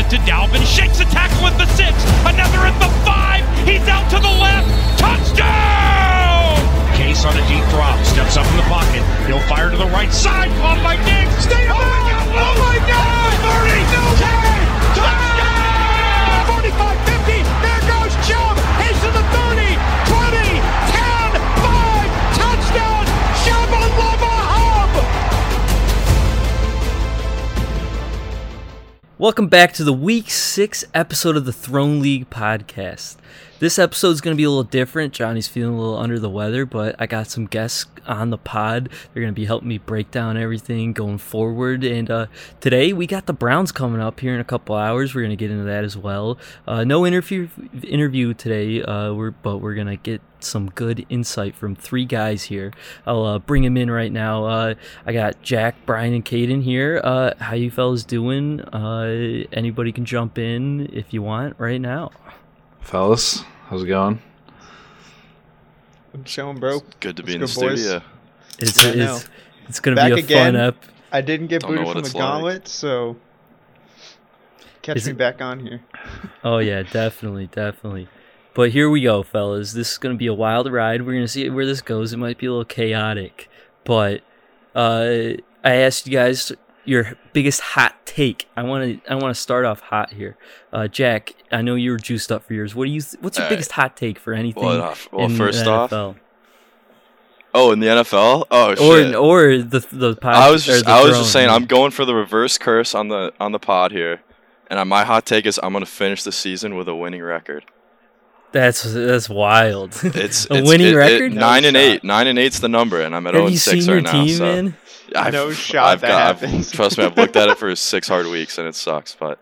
it to Dalvin. Shakes a tackle at the six. Another at the five. He's out to the left. Touchdown! Case on a deep drop. Steps up in the pocket. He'll fire to the right side. Caught by Diggs. Stay oh my God! Oh my God! 30! No way! Touchdown! 45 50. Welcome back to the week six episode of the Throne League podcast. This episode is going to be a little different. Johnny's feeling a little under the weather, but I got some guests on the pod. They're going to be helping me break down everything going forward. And uh, today we got the Browns coming up here in a couple hours. We're going to get into that as well. Uh, no interview interview today, uh, we're, but we're going to get some good insight from three guys here. I'll uh, bring them in right now. Uh, I got Jack, Brian, and Caden here. Uh, how you fellas doing? Anybody can jump in if you want right now. Fellas, how's it going? I'm showing, bro. Good to be Let's in the boys. studio. It's I it's, it's gonna Back be a again. fun up. I didn't get Don't booted from the it's like. gauntlet, so catch Is me it- back on here. Oh yeah, definitely, definitely. But here we go, fellas. This is gonna be a wild ride. We're gonna see where this goes. It might be a little chaotic, but uh, I asked you guys your biggest hot take. I want to I want to start off hot here. Uh, Jack, I know you were juiced up for yours. What do you? What's your Alright. biggest hot take for anything? Well, uh, well, in first the off, NFL? oh, in the NFL, oh or shit. or the the pod, I was just, I was throne, just saying, yeah. I'm going for the reverse curse on the on the pod here, and uh, my hot take is I'm gonna finish the season with a winning record. That's that's wild. It's a it's- winning it- it- record. nine and shot. eight, nine and eight's the number, and I'm at Have 0 and six right now. team, so man? I've, No shot I've that got, I've- happens. trust me, I've looked at it for six hard weeks, and it sucks. But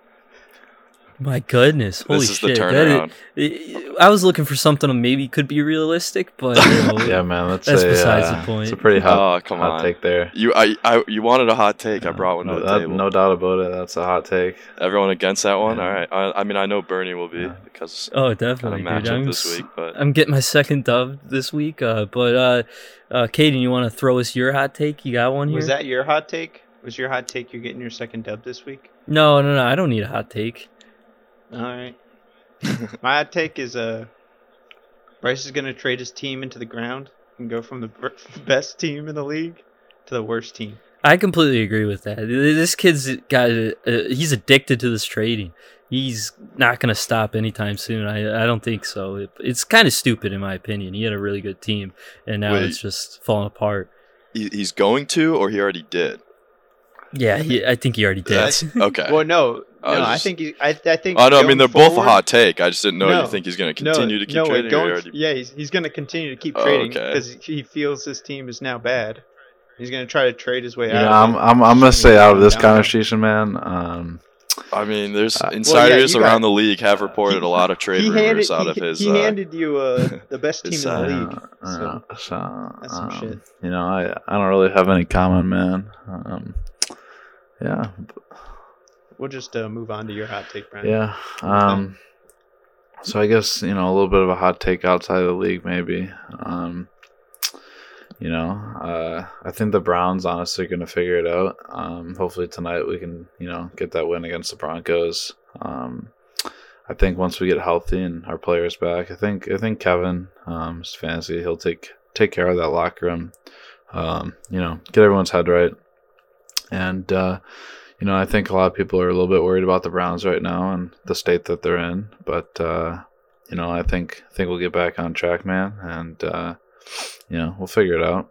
My goodness, holy this is shit! that turnaround. is- I was looking for something that maybe could be realistic, but you know, Yeah, man, that's, That's a, besides uh, the point. It's a pretty hot, Oh, come hot on. take there. You, I, I, you wanted a hot take. I brought one no, to the that- table. no doubt about it. That's a hot take. Everyone against that one. Yeah. All right. I, I mean, I know Bernie will be Yeah. because oh, kind of definitely, dude. I'm, this week, but I'm getting my second dub this week. Uh, but uh, uh, Kaden, you want to throw us your hot take? You got one here? Was that your hot take? Was your hot take you're getting your second dub this week? No, no, no. I don't need a hot take. All right. My hot take is uh, Bryce is gonna trade his team into the ground and go from the best team in the league to the worst team. I completely agree with that. This kid's got uh, he's addicted to this trading. He's not going to stop anytime soon. I I don't think so. It, it's kind of stupid in my opinion. He had a really good team, and now Wait. it's just falling apart. he's going to, or he already did. Yeah, he, I think he already did. Okay. Well, no, I no, was I just- think he, I, I think. oh no, I mean they're both a hot take. I just didn't know No. you think he's going to No, continue to keep no, trading. going- already- Yeah, he's, he's going to continue to keep Oh, trading okay. because he feels his team is now bad. He's going to try to trade his way You out. know, of I'm. I'm, I'm gonna stay out of this conversation, man. Um, I mean, there's Uh, well, yeah, insiders got- around the league have reported a lot of trade rumors handed, out he, of his. he uh, handed you uh, the best team in the league. uh, So, so, that's some um, shit. You know, I, I don't really have any comment, man. Um, yeah, we'll just uh, move on to your hot take, Brian. Yeah. Um so I guess, you know, a little bit of a hot take outside of the league maybe. Um you know, uh I think the Browns honestly are gonna figure it out. Um hopefully tonight we can, you know, get that win against the Broncos. Um I think once we get healthy and our players back, I think I think Kevin, um, his fantasy, he'll take take care of that locker room. Um, you know, get everyone's head right. And uh you know, I think a lot of people are a little bit worried about the Browns right now and the state that they're in. But uh, you know, I think I think we'll get back on track, man, and uh, you know, we'll figure it out.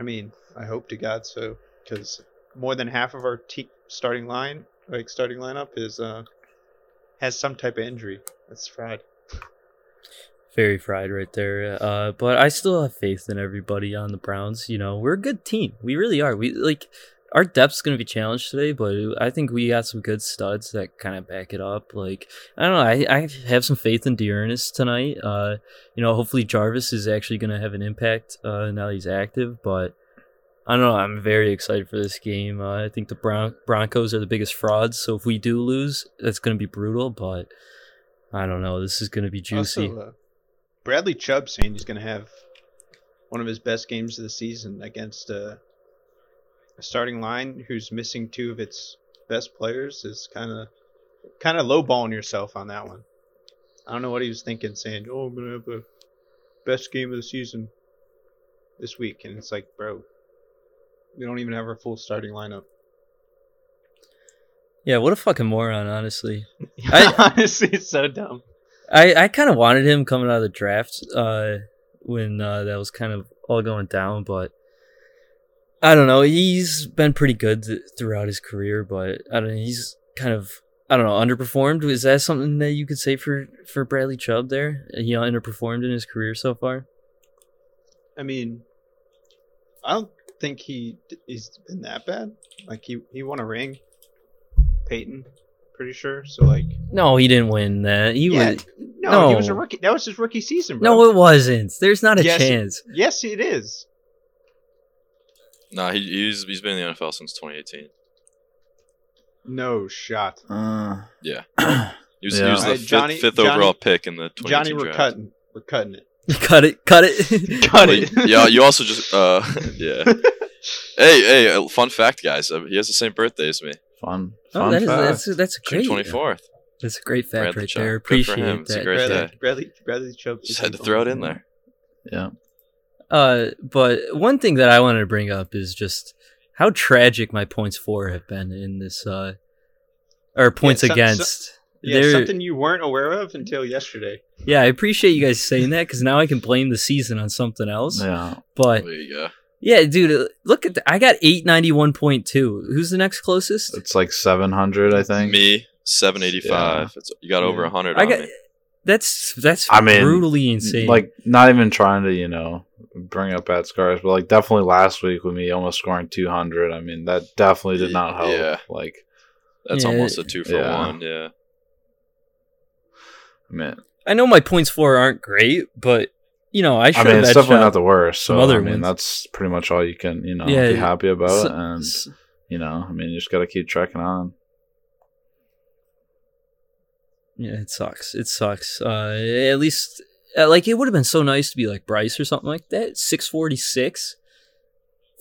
I mean, I hope to God so, because more than half of our te- starting line, like starting lineup, is uh has some type of injury. That's fried. Very fried right there. Uh, but I still have faith in everybody on the Browns. You know, we're a good team. We really are. We like our depth's going to be challenged today, but I think we got some good studs that kind of back it up. Like I don't know, I, I have some faith in D'Ernest tonight. Uh, you know, hopefully Jarvis is actually going to have an impact uh, now he's active. But I don't know. I'm very excited for this game. Uh, I think the Bron- Broncos are the biggest frauds. So if we do lose, that's going to be brutal. But I don't know. This is going to be juicy. Also, Bradley Chubb saying he's going to have one of his best games of the season against uh, a starting line who's missing two of its best players is kind of kind of lowballing yourself on that one. I don't know what he was thinking, saying, "Oh, I'm gonna have the best game of the season this week," and it's like, bro, we don't even have our full starting lineup. Yeah, what a fucking moron, honestly. I- Honestly, it's so dumb. I, I kind of wanted him coming out of the draft uh, when uh, that was kind of all going down, but I don't know. He's been pretty good th- throughout his career, but I don't know. He's kind of I don't know underperformed. Is that something that you could say for for Bradley Chubb? There, he underperformed in his career so far. I mean, I don't think he he's been that bad. Like he he won a ring, Peyton, pretty sure. So like, No, he didn't win that. He yeah, was no, he was a rookie. That was his rookie season, bro. no, it wasn't. There's not a Yes, chance. yes, it is. Nah, he, he's he's been in the NFL since 2018. No shot. Uh, Yeah, he was, he was the Alright, fifth, Johnny- fifth Johnny- overall pick in the 2018 Johnny, we're draft. cutting. We're cutting it. cut it, cut it. Cut But it. yeah, you also just uh yeah. hey, hey, uh, fun fact, guys. Uh, he has the same birthday as me, fun. oh, Fun that is fact. that's that's June great. 24th. That's a great fact Bradley right Chubb. there. Good for Appreciate him. It's a that. great Bradley, day. Bradley, Bradley Chubb. Just had to throw it in there. yeah. Uh, but one thing that I wanted to bring up is just how tragic my points for have been in this, uh, or points some- against. Yeah, They're- something you weren't aware of until yesterday. yeah, I appreciate you guys saying that because now I can blame the season on something else. Yeah. But There you go. Yeah, dude, uh, look at the, I got eight ninety one point two. Who's the next closest? It's like 700, I think. Me, 785. It's, you got over Yeah. 100 I on got me. that's that's I mean, brutally insane. Like, not even trying to, you know, bring up bad scars, but like definitely last week with me almost scoring 200. I mean, that definitely did not help. Yeah. Like, That's Yeah. almost a two for Yeah. one. Yeah. I mean, I know my points for aren't great, but you know I I should mean, it's definitely not the worst. So, other I mean, ones. that's pretty much all you can, you know, Yeah, be happy about. So- and, s- you know, I mean, you just got to keep trekking on. Yeah, it sucks. It sucks. Uh, at least, uh, like, it would have been so nice to be like Bryce or something like that. Six forty six.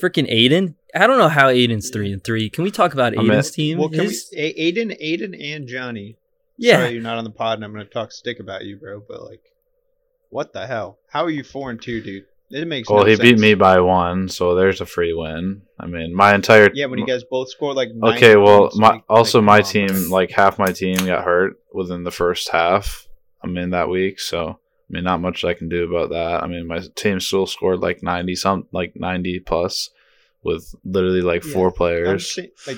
Freaking Aiden. I don't know how Aiden's three and three. Can we talk about I mean- Aiden's team? Well, can His- we? Aiden, Aiden, and Johnny. yeah, Sorry, you're not on the pod, and I'm gonna talk stick about you, bro. But like, what the hell? How are you four and two, dude? It makes. Sense. Well, no he beat me by one, so there's a free win. I mean, my entire Yeah, when you guys both scored like. Okay, well, my like- also like, my on, team, like half my team, got hurt within the first half. I mean that week, so I mean not much I can do about that. I mean my team still scored like ninety some, like ninety plus, with literally like Yeah, four players. saying, like,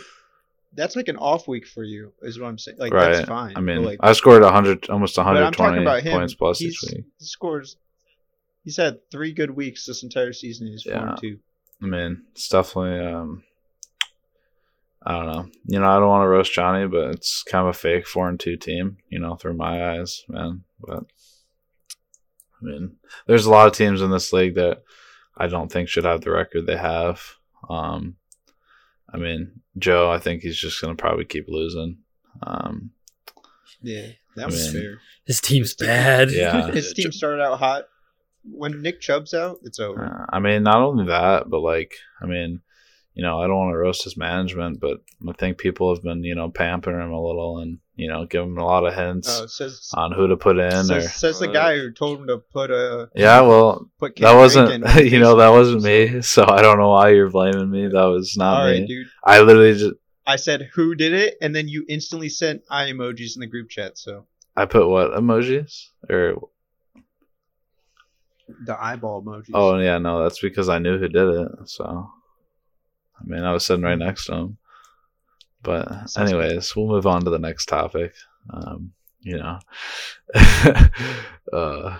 that's like an off week for you, is what I'm saying. Like, right. that's fine. I mean, like, I scored hundred, almost one but hundred I'm about him. points plus week. He scores. He's had three good weeks this entire season. He's four and two. I mean, it's definitely. um I don't know. You know, I don't want to roast Johnny, but it's kind of a fake four and two team. You know, through my eyes, man. But I mean, there's a lot of teams in this league that I don't think should have the record they have. Um, I mean, Joe, I think he's just gonna probably keep losing. Um, Yeah, that I was mean, fair. his team's bad. Yeah. His team started out hot. When Nick Chubb's out, it's over. Uh, I mean, not only that, but like, I mean, you know, I don't want to roast his management, but I think people have been, you know, pampering him a little and you know, give him a lot of hints it says on who to put in. or says, says the Uh, guy who told him to put a yeah, well, put that wasn't, you know, that wasn't me. So I don't know why you're blaming me. That was not All me. right, dude. I literally just, I said who did it, and then you instantly sent eye emojis in the group chat. So I put what emojis or the eyeball emojis. oh yeah, no, that's because I knew who did it. So I mean, I was sitting right next to him. But Sounds good. anyways, we'll move on to the next topic. Um, you know, uh,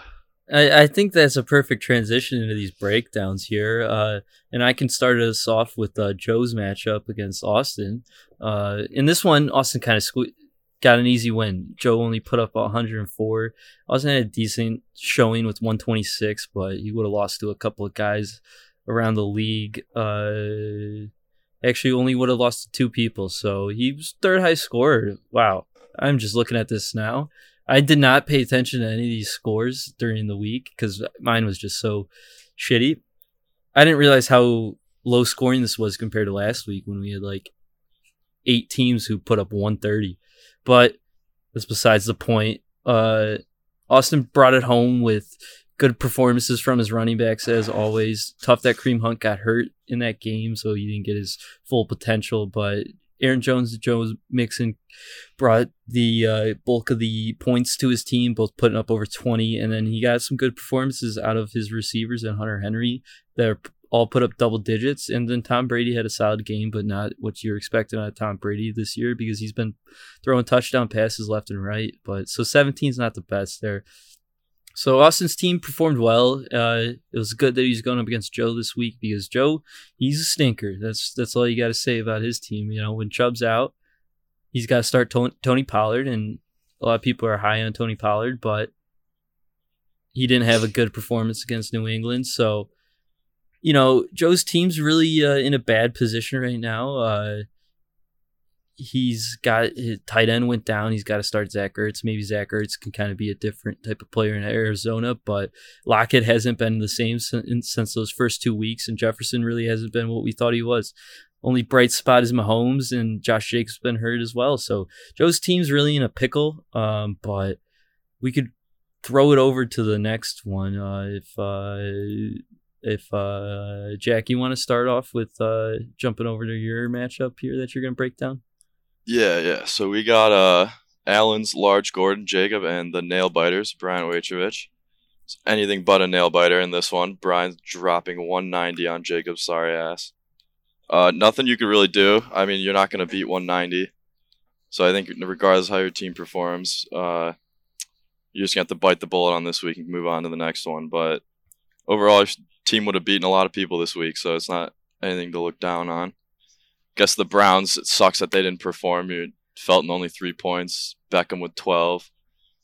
I, I think that's a perfect transition into these breakdowns here. Uh, and I can start us off with uh, Joe's matchup against Austin. Uh, in this one, Austin kind of sque- got an easy win. Joe only put up 104. Austin had a decent showing with 126, but he would have lost to a couple of guys around the league. Uh, actually, only would have lost to two people. So he was third high scorer. Wow. I'm just looking at this now. I did not pay attention to any of these scores during the week because mine was just so shitty. I didn't realize how low scoring this was compared to last week when we had like eight teams who put up 130. But that's besides the point. Uh, Austin brought it home with good performances from his running backs as always. Tough that Kareem Hunt got hurt in that game, so he didn't get his full potential. But Aaron Jones and Joe Mixon brought the uh, bulk of the points to his team, both putting up over 20. And then he got some good performances out of his receivers and Hunter Henry that all put up double digits. And then Tom Brady had a solid game, but not what you're expecting out of Tom Brady this year because he's been throwing touchdown passes left and right. But so 17 is not the best there. So Austin's team performed well. Uh, it was good that he's going up against Joe this week because Joe, he's a stinker. That's that's all you got to say about his team. You know, when Chubb's out, he's got to start Tony Pollard, and a lot of people are high on Tony Pollard, but he didn't have a good performance against New England. So, you know, Joe's team's really uh, in a bad position right now. Uh, he's got his tight end went down. He's got to start Zach Ertz. Maybe Zach Ertz can kind of be a different type of player in Arizona, but Lockett hasn't been the same since, since those first two weeks, and Jefferson really hasn't been what we thought he was. Only bright spot is Mahomes, and Josh Jacobs been hurt as well. So Joe's team's really in a pickle, um, but we could throw it over to the next one uh, if. Uh, if uh, Jack, you want to start off with uh, jumping over to your matchup here that you're going to break down? Yeah, yeah. So we got uh Allen's Large Gordon Jacob and the nail biters, Brian Waitrevich. Anything but a nail biter in this one. Brian's dropping 190 on Jacob's sorry ass. Uh, nothing you could really do. I mean, you're not going to beat 190. So I think, regardless how your team performs, uh, you just got to bite the bullet on this week and move on to the next one. But overall, your team would have beaten a lot of people this week, so it's not anything to look down on guess the Browns, it sucks that they didn't perform. You Felton only three points, Beckham with 12.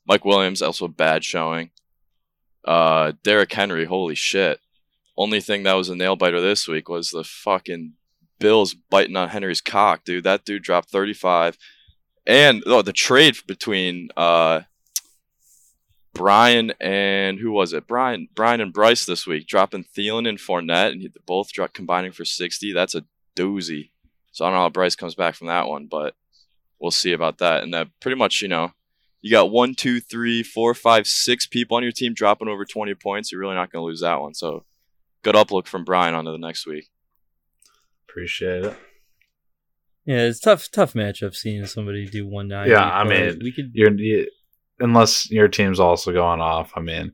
Mike Williams, also a bad showing. Uh, Derrick Henry, holy shit. Only thing that was a nail biter this week was the fucking Bills biting on Henry's cock, dude. That dude dropped 35. And oh, the trade between uh, Brian and who was it? Brian, Brian and Bryce this week, dropping Thielen and Fournette, and both dropped combining for 60. That's a doozy. So I don't know how Bryce comes back from that one, but we'll see about that. And that pretty much, you know, you got one, two, three, four, five, six people on your team dropping over 20 points. You're really not going to lose that one. So good uplook from Brian onto the next week. Appreciate it. Yeah, it's tough, tough matchup seeing somebody do one nine. Yeah, I mean, we could. You're you, unless your team's also going off. I mean,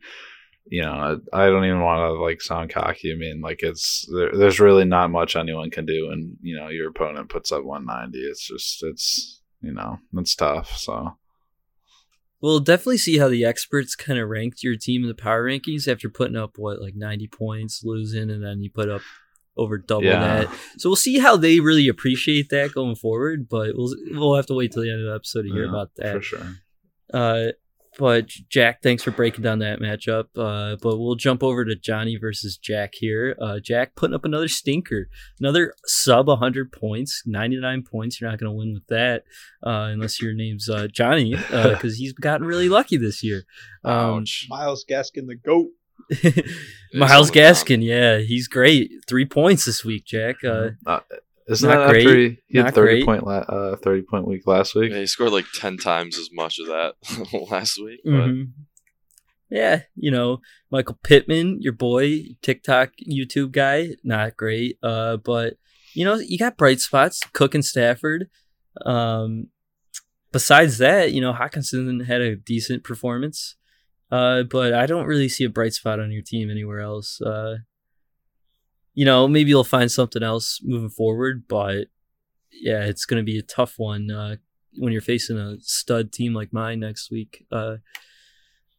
you know, I, don't even want to like sound cocky. I mean, like it's there, there's really not much anyone can do, and you know, your opponent puts up 190. It's just it's you know, it's tough. So we'll definitely see how the experts kind of ranked your team in the power rankings after putting up what like 90 points, losing, and then you put up over double yeah. that. So we'll see how they really appreciate that going forward. But we'll we'll have to wait till the end of the episode to hear yeah, about that. For sure. Uh, but Jack, thanks for breaking down that matchup. Uh, but we'll jump over to Johnny versus Jack here. Uh, Jack putting up another stinker, another sub 100 points, 99 points. You're not going to win with that uh, unless your name's uh, Johnny, because uh, he's gotten really lucky this year. Um, Myles Gaskin, the goat. Myles Gaskin, yeah, he's great. Three points this week, Jack. Uh, mm-hmm. Isn't not that great. after he, he had thirty great. point la- uh, thirty point week last week? Yeah, he scored like ten times as much of that last week. Mm-hmm. Yeah, you know Michael Pittman, your boy, TikTok, YouTube guy, not great. Uh, but you know you got bright spots. Cook and Stafford. Um, besides that, you know Hockenson had a decent performance. Uh, but I don't really see a bright spot on your team anywhere else. Uh, you know, maybe you'll find something else moving forward, but yeah, it's going to be a tough one uh, when you're facing a stud team like mine next week. Uh,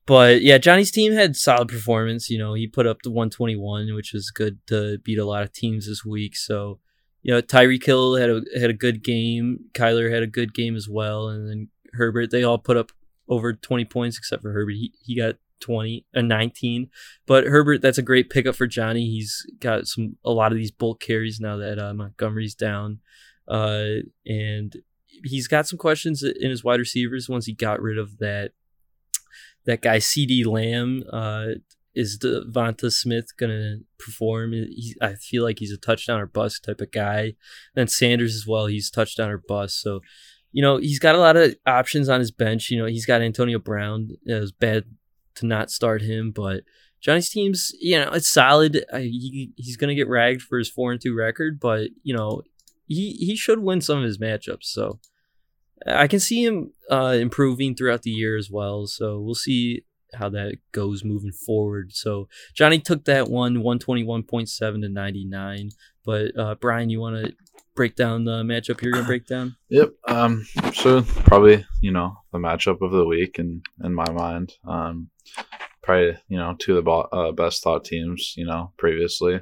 but yeah, Johnny's team had solid performance. You know, he put up the 121, which was good to beat a lot of teams this week. So, you know, Tyreek Hill had a had a good game. Kyler had a good game as well, and then Herbert. They all put up over 20 points except for Herbert. He he got 20 and uh, 19. But Herbert, that's a great pickup for Johnny. He's got some a lot of these bulk carries now that uh, Montgomery's down, uh, and he's got some questions in his wide receivers once he got rid of that that guy CeeDee Lamb. Uh, is Devonta Smith gonna perform? He, I feel like he's a touchdown or bust type of guy. Then Sanders as well. He's touchdown or bust. So, you know, he's got a lot of options on his bench. You know, he's got Antonio Brown. as bad to not start him, but Johnny's team's you know it's solid. I, he, he's gonna get ragged for his four and two record, but you know he he should win some of his matchups. So I can see him uh, improving throughout the year as well. So we'll see how that goes moving forward. So Johnny took that one 121.7 to 99. But uh, Brian, you want to break down the matchup you're gonna break down? Yep. Um. So probably you know the matchup of the week in in my mind. Um. Probably you know two of the uh, best thought teams you know previously.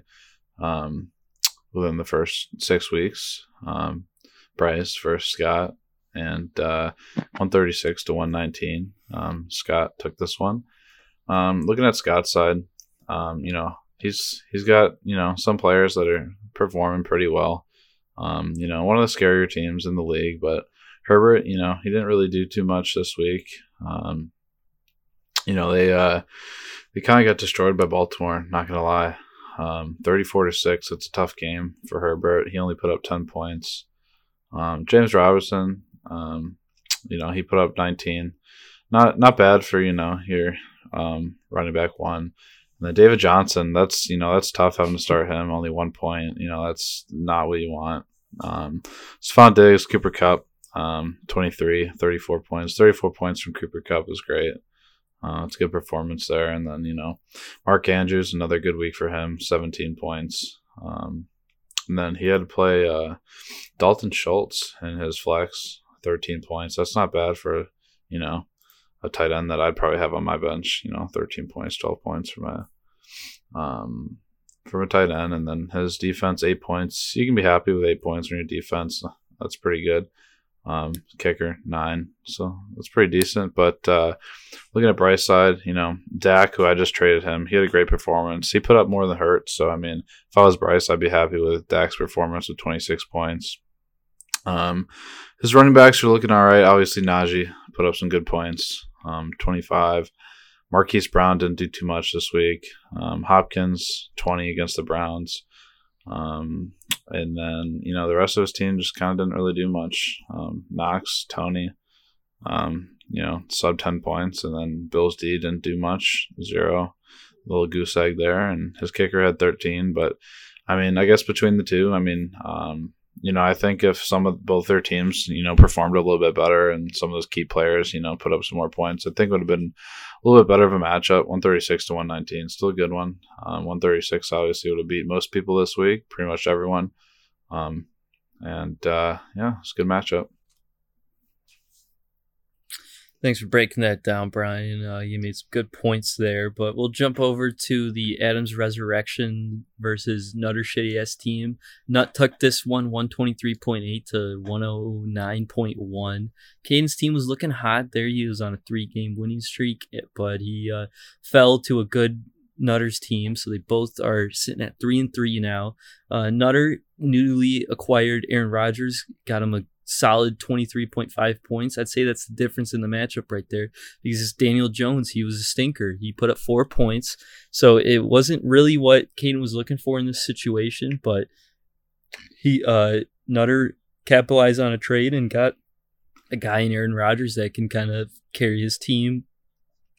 Um. Within the first six weeks. Um. Bryce versus Scott and uh, 136 to 119. Um, Scott took this one. Um, looking at Scott's side, um, you know he's he's got you know some players that are performing pretty well. Um, you know, one of the scarier teams in the league, but Herbert, you know, he didn't really do too much this week. Um, you know, they uh, they kind of got destroyed by Baltimore. Not gonna lie, um, thirty-four to six. It's a tough game for Herbert. He only put up ten points. Um, James Robinson, um, you know, he put up 19. Not not bad for you know your um, running back one. And then David Johnson, that's you know that's tough having to start him. Only one point. You know that's not what you want. Um, Stefon Diggs, Cooper Kupp, um, 23, 34 points. 34 points from Cooper Kupp was great. Uh, it's a good performance there. And then, you know, Mark Andrews, another good week for him, 17 points. Um, and then he had to play uh, Dalton Schultz in his flex. 13 points. That's not bad for, you know, a tight end that I'd probably have on my bench, you know, 13 points, 12 points from a um from a tight end and then his defense 8 points. You can be happy with 8 points from your defense. That's pretty good. Um, kicker 9. So that's pretty decent, but uh looking at Bryce side, you know, Dak who I just traded him, he had a great performance. He put up more than Hurts, so I mean, if I was Bryce, I'd be happy with Dak's performance with 26 points. Um, his running backs are looking all right. Obviously, Najee put up some good points, um, 25. Marquise Brown didn't do too much this week. Um, Hopkins, 20 against the Browns. Um, and then, you know, the rest of his team just kind of didn't really do much. Um, Knox, Tony, um, you know, sub 10 points. And then Bills D didn't do much, zero. Little goose egg there. And his kicker had 13. But, I mean, I guess between the two, I mean, um, you know, I think if some of both their teams, you know, performed a little bit better and some of those key players, you know, put up some more points, I think it would have been a little bit better of a matchup. 136 to 119, still a good one. Um, 136 obviously would have beat most people this week, pretty much everyone. Um, and uh, yeah, it's a good matchup. Thanks for breaking that down, Brian. Uh, you made some good points there, but we'll jump over to the Adams Resurrection versus Nutter Shitty S team. Nut took this one 123.8 to 109.1. Caden's team was looking hot there. He was on a three game winning streak, but he uh, fell to a good Nutter's team, so they both are sitting at three and three now. Uh, Nutter newly acquired Aaron Rodgers, got him a solid 23.5 points. I'd say that's the difference in the matchup right there because Daniel Jones, he was a stinker. He put up four points. So it wasn't really what Caden was looking for in this situation, but he, uh, Nutter capitalized on a trade and got a guy in Aaron Rodgers that can kind of carry his team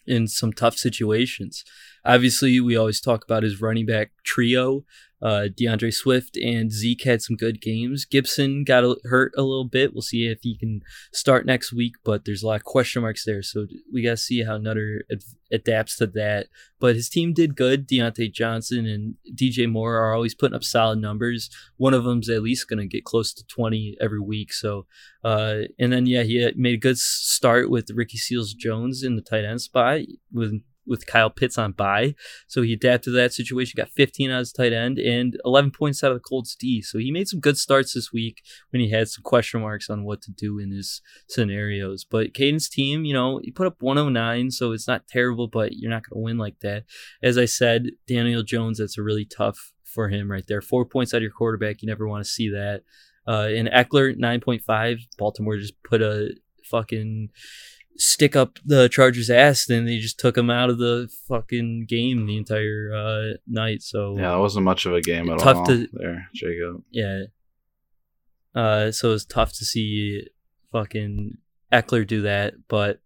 in some tough situations. Obviously, we always talk about his running back trio. Uh, D'Andre Swift and Zeke had some good games. Gibson got hurt a little bit. We'll see if he can start next week, but there's a lot of question marks there. So we got to see how Nutter ad- adapts to that. But his team did good. Diontae Johnson and DJ Moore are always putting up solid numbers. One of them's at least going to get close to 20 every week. So, uh, and then, yeah, he made a good start with Ricky Seals Jones in the tight end spot with with Kyle Pitts on bye. So he adapted to that situation, got 15 out of his tight end and 11 points out of the Colts D. So he made some good starts this week when he had some question marks on what to do in his scenarios. But Caden's team, you know, he put up 109, so it's not terrible, but you're not going to win like that. As I said, Daniel Jones, that's a really tough for him right there. Four points out of your quarterback, you never want to see that. Uh, and Ekeler, 9.5. Baltimore just put a fucking stick up the Chargers' ass, then they just took them out of the fucking game the entire uh, night. So Yeah, it wasn't much of a game at Tough all to- there, Jacob. yeah. Uh, so it's tough to see fucking Ekeler do that, but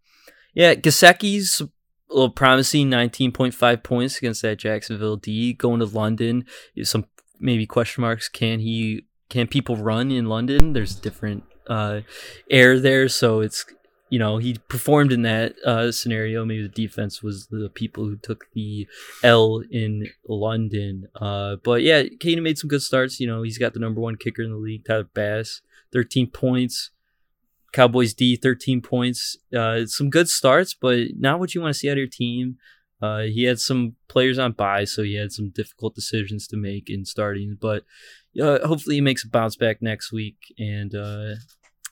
yeah, Gesicki's a little promising, nineteen point five points against that Jacksonville D. Going to London, some maybe question marks. Can he? Can people run in London? There's different uh, air there, so it's you know he performed in that uh, scenario. Maybe the defense was the people who took the L in London. Uh, but yeah, Caden made some good starts. You know, he's got the number one kicker in the league, Tyler Bass, 13 points. Cowboys D, 13 points. Uh, some good starts, but not what you want to see out of your team. Uh, he had some players on bye, so he had some difficult decisions to make in starting. But uh, hopefully, he makes a bounce back next week. And uh,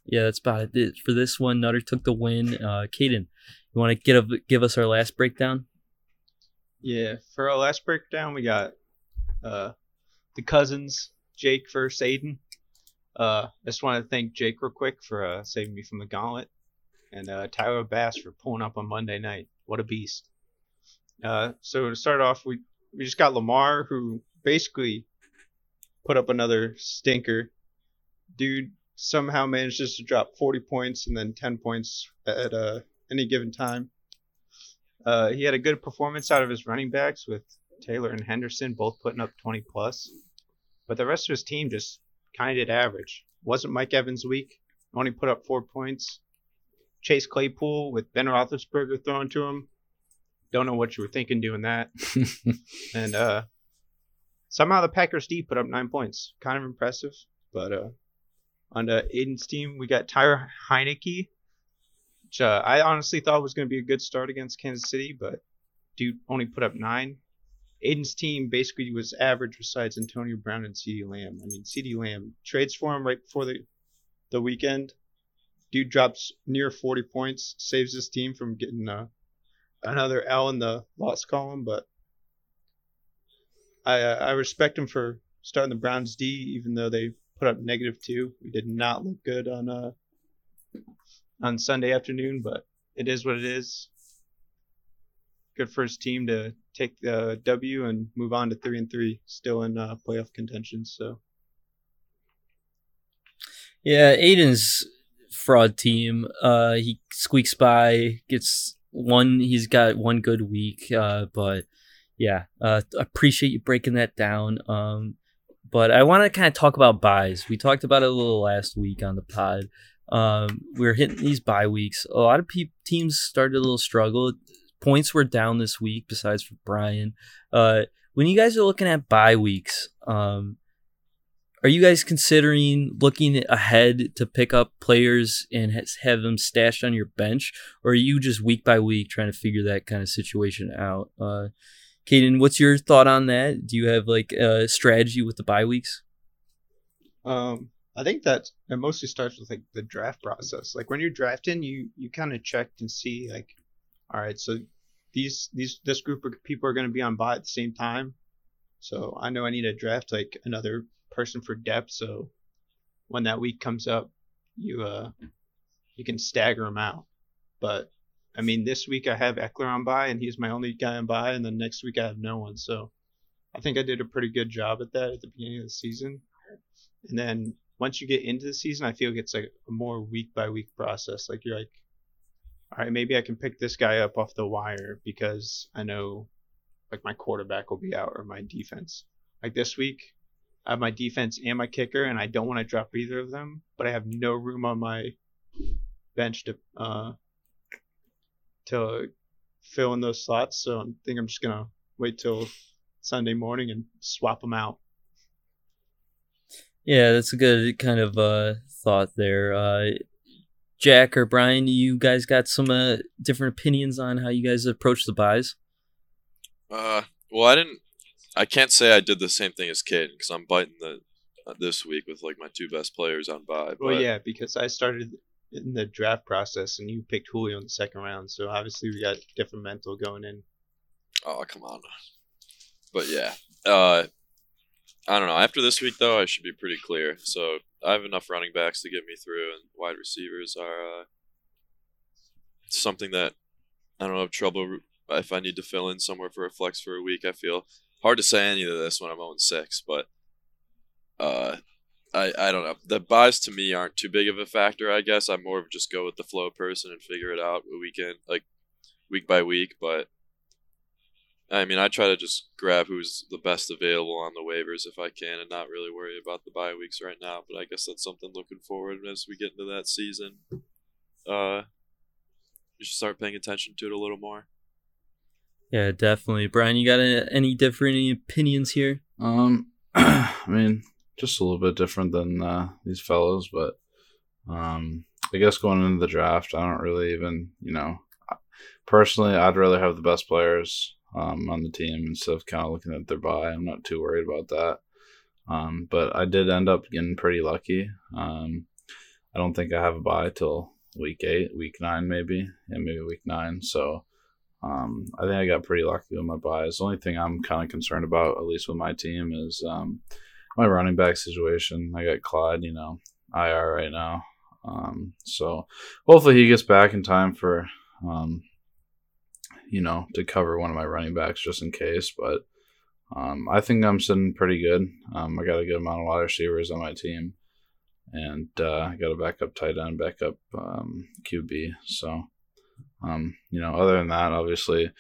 yeah, that's about it for this one. Nutter took the win. Uh, Caden, you want to give give us our last breakdown? Yeah, for our last breakdown, we got uh, the cousins, Jake versus Aiden. Uh, I just want to thank Jake real quick for uh, saving me from the gauntlet, and uh, Tyler Bass for pulling up on Monday night. What a beast! Uh, so to start off, we we just got Lamar, who basically put up another stinker. Dude somehow manages to drop 40 points and then 10 points at uh, any given time. Uh, he had a good performance out of his running backs with Taylor and Henderson both putting up 20 plus, but the rest of his team just kind of did average. Wasn't Mike Evans weak? Only put up four points. Chase Claypool with Ben Roethlisberger throwing to him. Don't know what you were thinking doing that. and uh, somehow the Packers D put up nine points. Kind of impressive. But uh, on the Aiden's team, we got Taylor Heinicke, which uh, I honestly thought was going to be a good start against Kansas City, but dude only put up nine. Aiden's team basically was average besides Antonio Brown and CeeDee Lamb. I mean, CeeDee Lamb trades for him right before the the weekend. Dude drops near 40 points, saves his team from getting uh, another L in the loss column, but I uh, I respect him for starting the Browns D, even though they put up negative two. We did not look good on uh on Sunday afternoon, but it is what it is. Good his team to take the W and move on to three and three, still in uh, playoff contention. So Yeah, Aiden's fraud team. Uh, he squeaks by, gets one. He's got one good week. Uh, but yeah, uh, appreciate you breaking that down. Um, but I want to kind of talk about buys. We talked about it a little last week on the pod. Um, we are hitting these bye weeks. A lot of pe- teams started a little struggle. Points were down this week, besides for Brian. Uh, when you guys are looking at bye weeks, um, are you guys considering looking ahead to pick up players and have them stashed on your bench, or are you just week by week trying to figure that kind of situation out? Uh, Caden, what's your thought on that? Do you have like a strategy with the bye weeks? Um, I think that it mostly starts with like the draft process. Like when you're drafting, you you kind of check and see like, all right, so these these this group of people are going to be on bye at the same time. So I know I need to draft like another person for depth. So when that week comes up, you uh you can stagger them out. But I mean, this week I have Ekeler on bye, and he's my only guy on bye, and then next week I have no one. So I think I did a pretty good job at that at the beginning of the season. And then once you get into the season, I feel like it's like a more week by week process. Like you're like, all right, maybe I can pick this guy up off the wire because I know like my quarterback will be out or my defense. Like this week, I have my defense and my kicker, and I don't want to drop either of them, but I have no room on my bench to uh to fill in those slots. So I think I'm just gonna wait till Sunday morning and swap them out. Yeah, that's a good kind of uh, thought there. Uh, Jack or Brian, you guys got some uh, different opinions on how you guys approach the buys? Uh, well, I didn't. I can't say I did the same thing as Kid because I'm biting the uh, this week with like my two best players on bye. Well, but- yeah, because I started in the draft process and you picked Julio in the second round, so obviously we got different mental going in. Oh, come on. But yeah, uh, I don't know. After this week, though, I should be pretty clear. So I have enough running backs to get me through, and wide receivers are uh, something that I don't have trouble if I need to fill in somewhere for a flex for a week. I feel hard to say any of this when I'm on six, but uh, I I don't know. The buys to me aren't too big of a factor. I guess I'm more of just go with the flow person and figure it out a weekend, like week by week. But I mean, I try to just grab who's the best available on the waivers if I can, and not really worry about the bye weeks right now. But I guess that's something looking forward as we get into that season. Uh, you should start paying attention to it a little more. Yeah, definitely. Brian, you got any different opinions here? Um, I mean, just a little bit different than uh, these fellows, but um, I guess going into the draft, I don't really even, you know, personally, I'd rather have the best players um, on the team instead of kind of looking at their buy. I'm not too worried about that. Um, but I did end up getting pretty lucky. Um, I don't think I have a buy till week eight, week nine, maybe, yeah, maybe week nine. So um, I think I got pretty lucky with my buys. The only thing I'm kind of concerned about, at least with my team, is um, my running back situation. I got Clyde, you know, IR right now. Um, so hopefully he gets back in time for, um, you know, to cover one of my running backs just in case. But um, I think I'm sitting pretty good. Um, I got a good amount of wide receivers on my team, and uh, I got a backup tight end, backup um, QB. So, um, you know, other than that, obviously,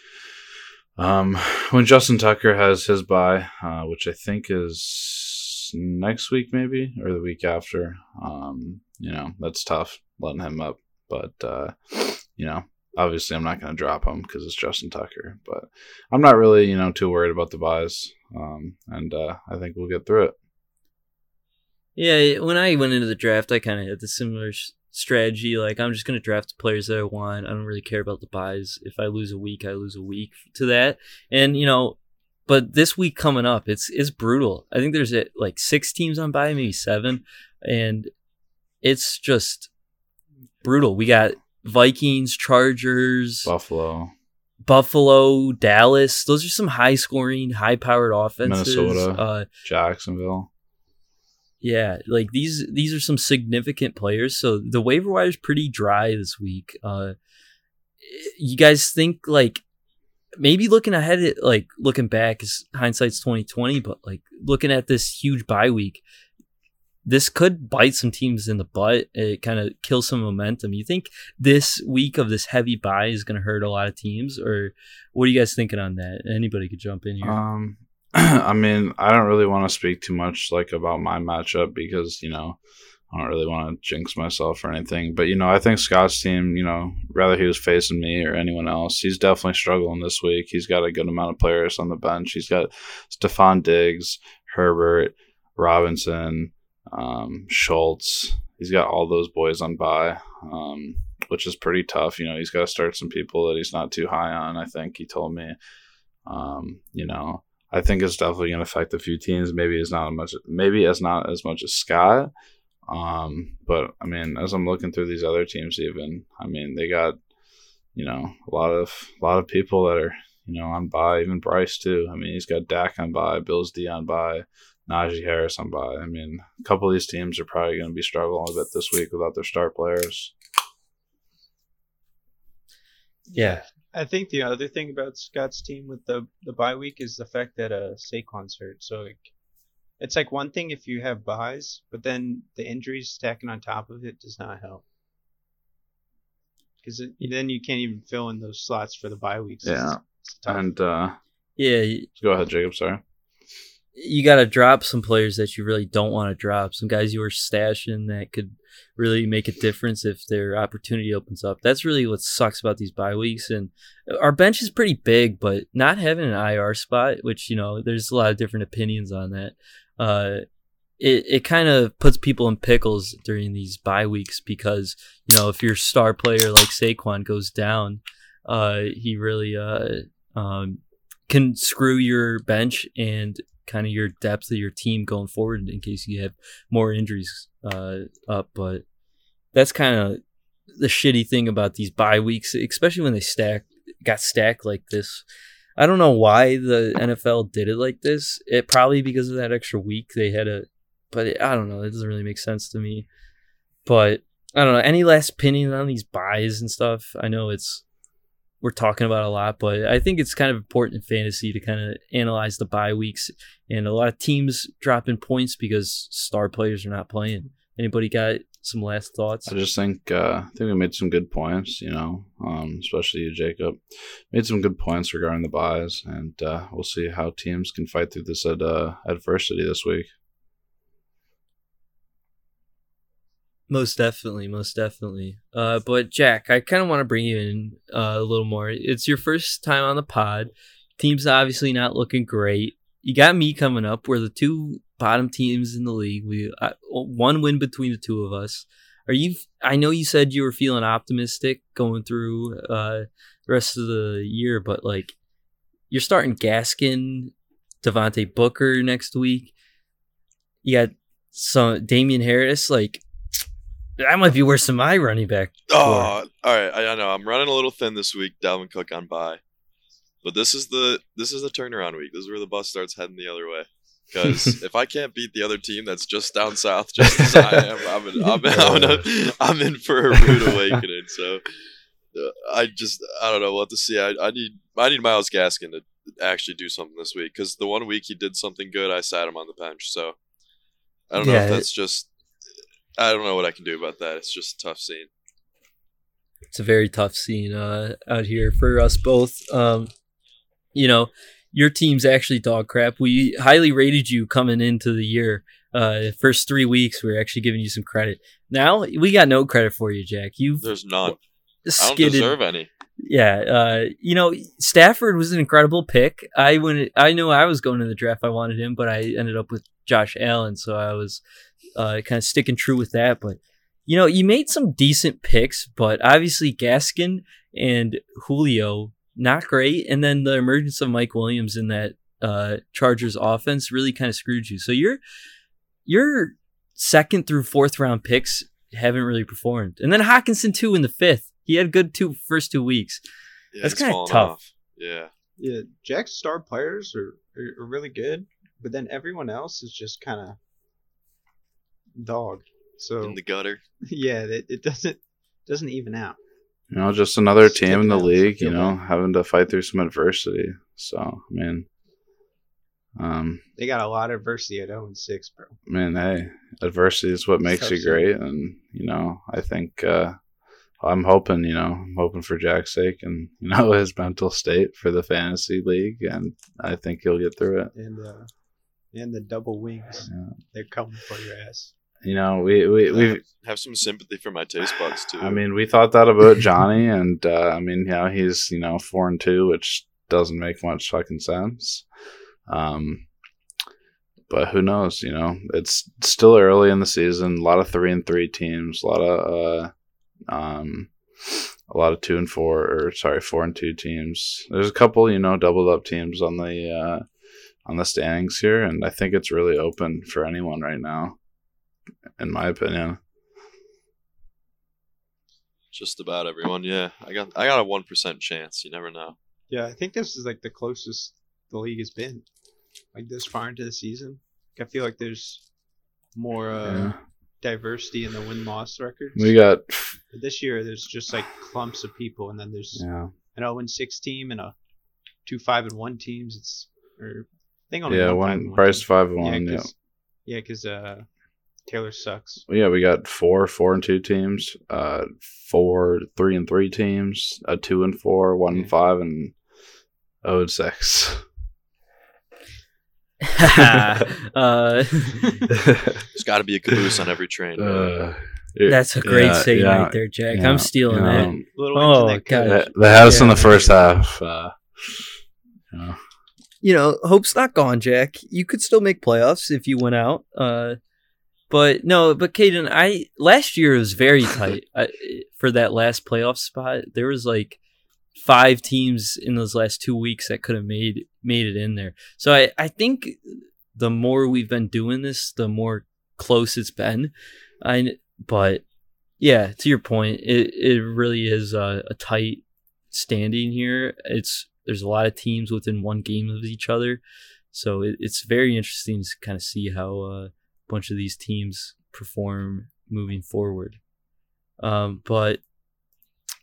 when Justin Tucker has his bye, uh, which I think is next week, maybe or the week after, um, you know, that's tough letting him up. But uh, you know, obviously, I'm not going to drop him because it's Justin Tucker. But I'm not really, you know, too worried about the buys, um, and uh, I think we'll get through it. Yeah, when I went into the draft, I kind of had the similar strategy. Like, I'm just going to draft the players that I want. I don't really care about the buys. If I lose a week, I lose a week to that. And, you know, but this week coming up, it's it's brutal. I think there's like six teams on buy, maybe seven, and it's just brutal. We got Vikings, Chargers, Buffalo, Buffalo, Dallas. Those are some high scoring, high powered offenses. Minnesota, uh, Jacksonville. Yeah, like these these are some significant players. So the waiver wire is pretty dry this week. Uh, you guys think like maybe looking ahead at like looking back is hindsight's twenty twenty, but like looking at this huge bye week, this could bite some teams in the butt. It kind of kills some momentum. You think this week of this heavy buy is going to hurt a lot of teams, or what are you guys thinking on that? Anybody could jump in here. Um, I mean, I don't really want to speak too much like about my matchup because you know I don't really want to jinx myself or anything. But you know, I think Scott's team, you know, rather he was facing me or anyone else, he's definitely struggling this week. He's got a good amount of players on the bench. He's got Stefon Diggs, Herbert, Robinson, um, Schultz. He's got all those boys on bye, um, which is pretty tough. You know, he's got to start some people that he's not too high on. I think he told me. Um, you know, I think it's definitely going to affect a few teams. Maybe it's not as much. Maybe it's not as much as Scott. Um, but I mean, as I'm looking through these other teams, even I mean, they got you know a lot of a lot of people that are you know on bye. Even Bryce too. I mean, he's got Dak on bye, Bills D on bye. Najee Harris on bye. I mean, a couple of these teams are probably going to be struggling a bit this week without their star players. Yeah. I think the other thing about Scott's team with the the bye week is the fact that uh Saquon's hurt. So like, it's like one thing if you have buys, but then the injuries stacking on top of it does not help. Because then you can't even fill in those slots for the bye weeks. Yeah. It's tough. And uh, Yeah, go ahead, Jacob. Sorry. you got to drop some players that you really don't want to drop. Some guys you were stashing that could really make a difference if their opportunity opens up. That's really what sucks about these bye weeks. And our bench is pretty big, but not having an IR spot, which you know, there's a lot of different opinions on that. Uh, it it kind of puts people in pickles during these bye weeks because you know if your star player like Saquon goes down, uh, he really uh um can screw your bench and kind of your depth of your team going forward in case you have more injuries uh, up. But that's kind of the shitty thing about these bye weeks, especially when they stack got stacked like this. I don't know why the NFL did it like this. It probably because of that extra week they had a, but it, I don't know. It doesn't really make sense to me. But I don't know. Any last opinion on these buys and stuff? I know it's we're talking about a lot, but I think it's kind of important in fantasy to kind of analyze the bye weeks and a lot of teams dropping points because star players are not playing. Anybody got some last thoughts? I just think uh, I think we made some good points. You know, um, especially you, Jacob, made some good points regarding the buys, and uh, we'll see how teams can fight through this ad, uh, adversity this week. Most definitely, most definitely. Uh, but Jack, I kind of want to bring you in uh, a little more. It's your first time on the pod. Team's obviously not looking great. You got me coming up. We're the two bottom teams in the league. We uh, one win between the two of us. Are you? I know you said you were feeling optimistic going through uh, the rest of the year, but like you're starting Gaskin, Devontae Booker next week. You got some Damien Harris. Like that might be worse than my running back. Oh, all right. I, I know I'm running a little thin this week. Dalvin Cook on bye, but this is the this is the turnaround week. This is where the bus starts heading the other way. Because if I can't beat the other team that's just down south, just as I am, I'm in, I'm, in, I'm, in a, I'm in for a rude awakening. So uh, I just I don't know what to see. I, I need I need Myles Gaskin to actually do something this week because the one week he did something good, I sat him on the bench. So I don't know if that's just I don't know what I can do about that. It's just a tough scene. it's a very tough scene uh, out here for us both. Um, you know, your team's actually dog crap. We highly rated you coming into the year. Uh, first three weeks, we were actually giving you some credit. Now we got no credit for you, Jack. You've There's none. I don't deserve any. Yeah, uh, you know, Stafford was an incredible pick. I went. I knew I was going to the draft. I wanted him, but I ended up with Josh Allen, so I was uh, kind of sticking true with that. But you know, you made some decent picks, but obviously Gaskin and Julio not great, and then the emergence of Mike Williams in that uh, Chargers offense really kind of screwed you. So your your second through fourth round picks haven't really performed, and then Hockenson too in the fifth. He had good two first two weeks. Yeah, That's kinda tough. off. Yeah. Yeah, Jack's star players are, are, are really good, but then everyone else is just kind of dog. So In the gutter. yeah, it, it doesn't doesn't even out. You know, just another Just team in the league. You know, bad. having to fight through some adversity. So I mean, um, They got a lot of adversity at 0 and 6, bro. I mean, hey, adversity is what makes you scene. great, and you know, I think uh, I'm hoping, you know, I'm hoping for Jack's sake and you know his mental state for the fantasy league, and I think he'll get through it. And uh, and the double wings, Yeah. they're coming for your ass. You know, we we we have some sympathy for my taste buds too. I mean, we thought that about Johnny, and uh, I mean, you know, he's you know four and two, which doesn't make much fucking sense. Um, but who knows? You know, it's still early in the season. A lot of three and three teams. A lot of uh, um, a lot of two and four, or sorry, four and two teams. There's a couple, you know, doubled up teams on the uh, on the standings here, and I think it's really open for anyone right now, in my opinion. just about everyone. Yeah, I got I got a one percent chance. You never know. Yeah, I think this is like the closest the league has been, like this far into the season. I feel like there's more uh, Yeah. diversity in the win loss records. We got But this year, there's just like clumps of people, and then there's yeah. an 0 and 6 team and a two 5 and 1 teams. It's or I think only Yeah, one, and Bryce five and one. Yeah, cause, yeah, 'cause, uh, Taylor sucks. Yeah, we got four, four and two teams, uh, four, three and three teams, a two and four, one and five, and oh and six. uh, There's got to be a caboose on every train. man. Uh, that's a great yeah, saying yeah, right there, Jack. yeah, I'm stealing yeah. that. Little Oh, that God. coach. The, the house in the first half. Uh, you know, you know, hope's not gone, Jack. You could still make playoffs if you went out. Uh, but no, but Caden, I last year was very tight I, for that last playoff spot. There was like five teams in those last two weeks that could have made made it in there. So I I think the more we've been doing this, the more close it's been. I but yeah, to your point, it it really is a, a tight standing here. It's there's a lot of teams within one game of each other, so it, it's very interesting to kind of see how uh, bunch of these teams perform moving forward. Um, but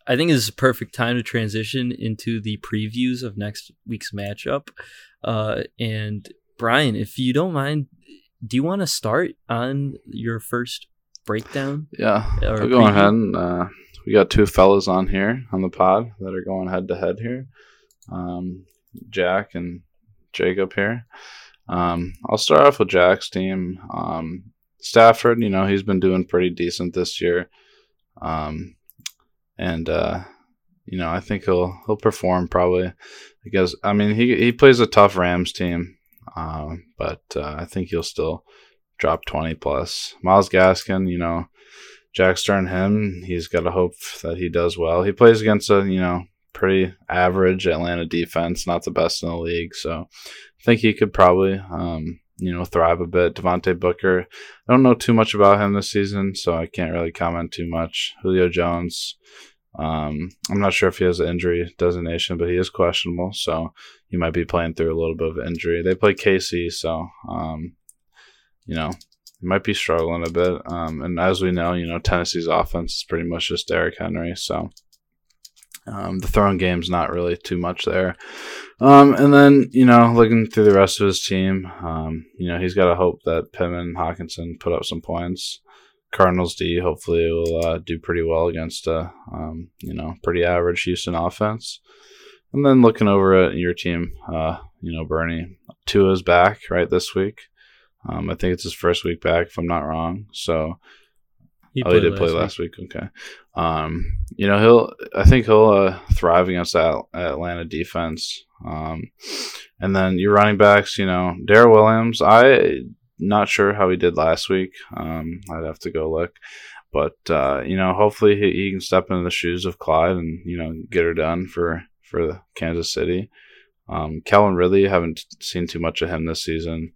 I think this is a perfect time to transition into the previews of next week's matchup. Uh, and Brian, if you don't mind, do you want to start on your first breakdown? Yeah, Or I'll go preview? ahead. And, uh, we got two fellas on here on the pod that are going head to head here. Um, Jack and Jacob here. Um, I'll start off with Jack's team. Um, Stafford, you know, he's been doing pretty decent this year. Um, and uh, you know, I think he'll he'll perform probably because I mean he he plays a tough Rams team, um, but uh, I think he'll still drop twenty plus. Myles Gaskin, you know, Jack Stern him, he's got to hope that he does well. He plays against a you know pretty average Atlanta defense, not the best in the league, so I think he could probably um, you know thrive a bit. Devontae Booker, I don't know too much about him this season, so I can't really comment too much. Julio Jones. Um, I'm not sure if he has an injury designation, but he is questionable, so he might be playing through a little bit of injury. They play KC, so um, you know he might be struggling a bit. Um, and as we know, you know Tennessee's offense is pretty much just Derrick Henry, so um, the throwing game's not really too much there. Um, and then you know looking through the rest of his team, um, you know he's got to hope that Pittman and Hockenson put up some points. Cardinals D hopefully will uh, do pretty well against a um, you know pretty average Houston offense. And then looking over at your team, uh, you know Bernie Tua's back right this week. Um, I think it's his first week back if I'm not wrong. So He oh, he did play last week. Okay. Um, you know he'll. I think he'll uh, thrive against that Atlanta defense. Um, and then your running backs. You know, Darrel Williams. I not sure how he did last week. Um, I'd have to go look. But uh, you know, hopefully he, he can step into the shoes of Clyde and you know get her done for for Kansas City. Um, Calvin Ridley, haven't seen too much of him this season.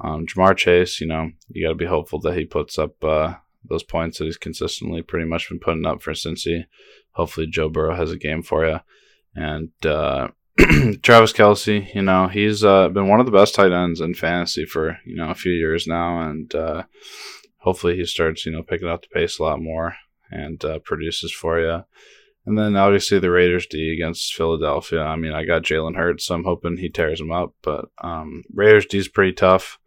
Um, Ja'Marr Chase, you know, you got to be hopeful that he puts up uh, those points that he's consistently pretty much been putting up for Cincy. Hopefully, Joe Burrow has a game for you. And uh, Travis Kelce, you know, he's uh, been one of the best tight ends in fantasy for you know a few years now, and uh, hopefully he starts you know picking up the pace a lot more and uh, produces for you. And then obviously the Raiders D against Philadelphia. I mean, I got Jalen Hurts, so I'm hoping he tears them up. But um, Raiders D is pretty tough.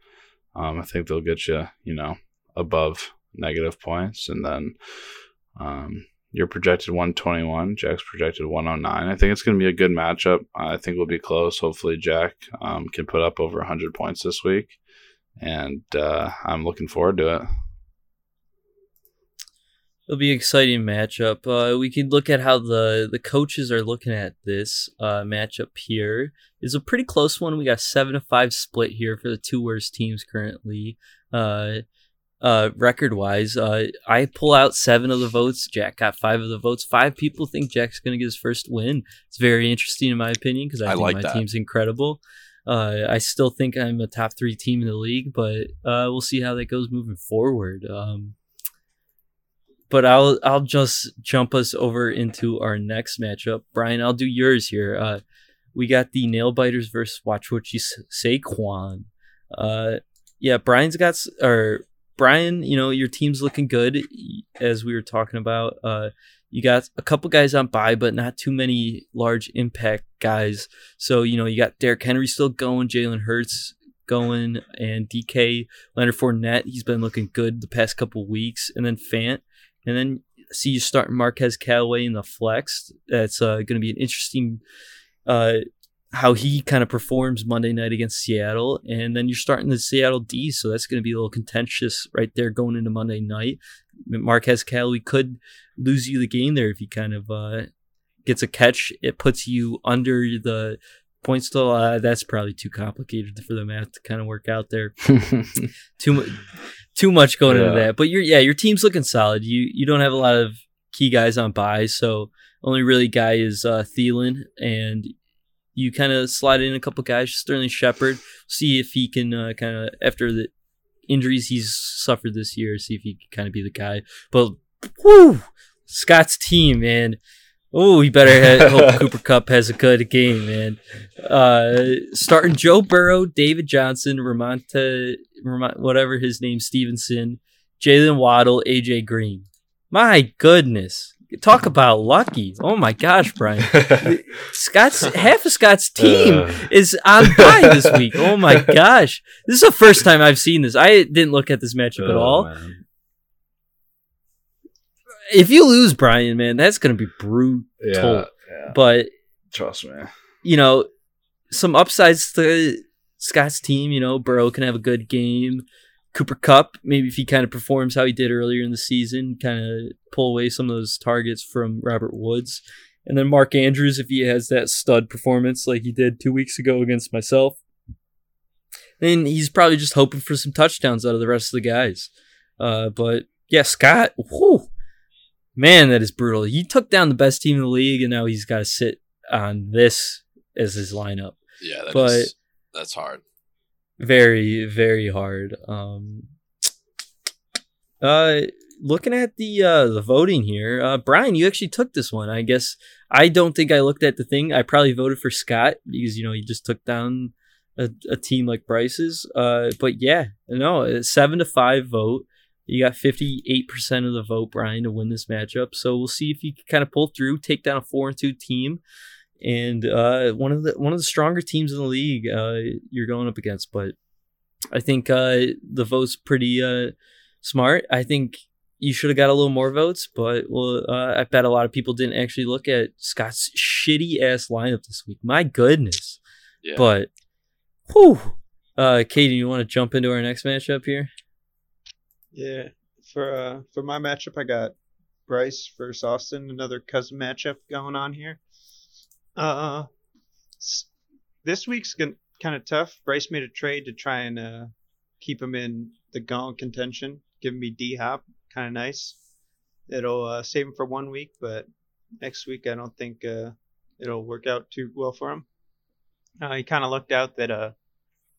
Um, I think they'll get you, you know, above negative points, and then um, you're projected 121. Jack's projected 109. I think it's going to be a good matchup. I think we'll be close. Hopefully, Jack um, can put up over 100 points this week, and uh, I'm looking forward to it. It'll be an exciting matchup. Uh, we can look at how the, the coaches are looking at this uh, matchup here. It's a pretty close one. We got seven to five split here for the two worst teams currently. Uh, uh, record wise, uh, I pull out seven of the votes. Jack got five of the votes. Five people think Jack's going to get his first win. It's very interesting in my opinion because I, I think like my that. team's incredible. Uh, I still think I'm a top three team in the league, but uh, we'll see how that goes moving forward. Um, but I'll I'll just jump us over into our next matchup. Brian, I'll do yours here. Uh, we got the nail biters versus watch what you say, Quan. Uh, yeah, Brian's got or Brian. You know your team's looking good as we were talking about. Uh, you got a couple guys on by, but not too many large impact guys. So you know you got Derrick Henry still going, Jalen Hurts going, and DK Leonard Fournette. He's been looking good the past couple weeks, and then Fant. And then see you starting Marquez Callaway in the flex. That's uh, going to be an interesting uh, how he kind of performs Monday night against Seattle. And then you're starting the Seattle D, so that's going to be a little contentious right there going into Monday night. Marquez Callaway could lose you the game there if he kind of uh, gets a catch. It puts you under the points total. Uh, that's probably too complicated for the math to kind of work out there too much too much going into that. But you're yeah, your team's looking solid. You you don't have a lot of key guys on buys, so only really guy is uh Thielen and you kind of slide in a couple guys, Sterling Shepard, see if he can uh, kind of after the injuries he's suffered this year, see if he can kind of be the guy. But whoo, Scott's team, man. Oh, he better ha- hope Cooper Kupp has a good game, man. Uh, starting Joe Burrow, David Johnson, Ramonta, Ramon- whatever his name, Stevenson, Jaylen Waddle, AJ Green. My goodness. Talk about lucky. Oh my gosh, Brian. Scott's half of Scott's team Uh. is on bye this week. Oh my gosh. This is the first time I've seen this. I didn't look at this matchup at Oh, all. man. If you lose Brian, man, that's going to be brutal. Yeah, yeah. But Trust me. you know, some upsides to Scott's team. You know, Burrow can have a good game. Cooper Kupp, maybe if he kind of performs how he did earlier in the season, kind of pull away some of those targets from Robert Woods. And then Mark Andrews, if he has that stud performance like he did two weeks ago against myself, then he's probably just hoping for some touchdowns out of the rest of the guys. Uh, but yeah, Scott, whew, man, that is brutal. He took down the best team in the league, and now he's got to sit on this as his lineup. Yeah, But- is- that's hard. Very, very hard. Um, uh, looking at the uh, the voting here, uh, Brian, you actually took this one. I guess I don't think I looked at the thing. I probably voted for Scott because you know he just took down a, a team like Bryce's. Uh, but yeah, no, seven to five vote. You got fifty eight percent of the vote, Brian, to win this matchup. So we'll see if you can kind of pull through, take down a four and two team and uh, one of the one of the stronger teams in the league uh, you're going up against. But I think uh, the vote's pretty uh, smart. I think you should have got a little more votes, but well, uh, I bet a lot of people didn't actually look at Scott's shitty ass lineup this week. My goodness. Yeah. But, whew. Uh, Katie, you want to jump into our next matchup here? Yeah. For uh for my matchup, I got Bryce versus Austin, another cousin matchup going on here. Uh, this week's kind of tough. Bryce made a trade to try and uh keep him in the gauntlet contention, giving me D Hop, kind of nice. It'll uh, save him for one week, but next week I don't think uh it'll work out too well for him. Uh, he kind of looked out that uh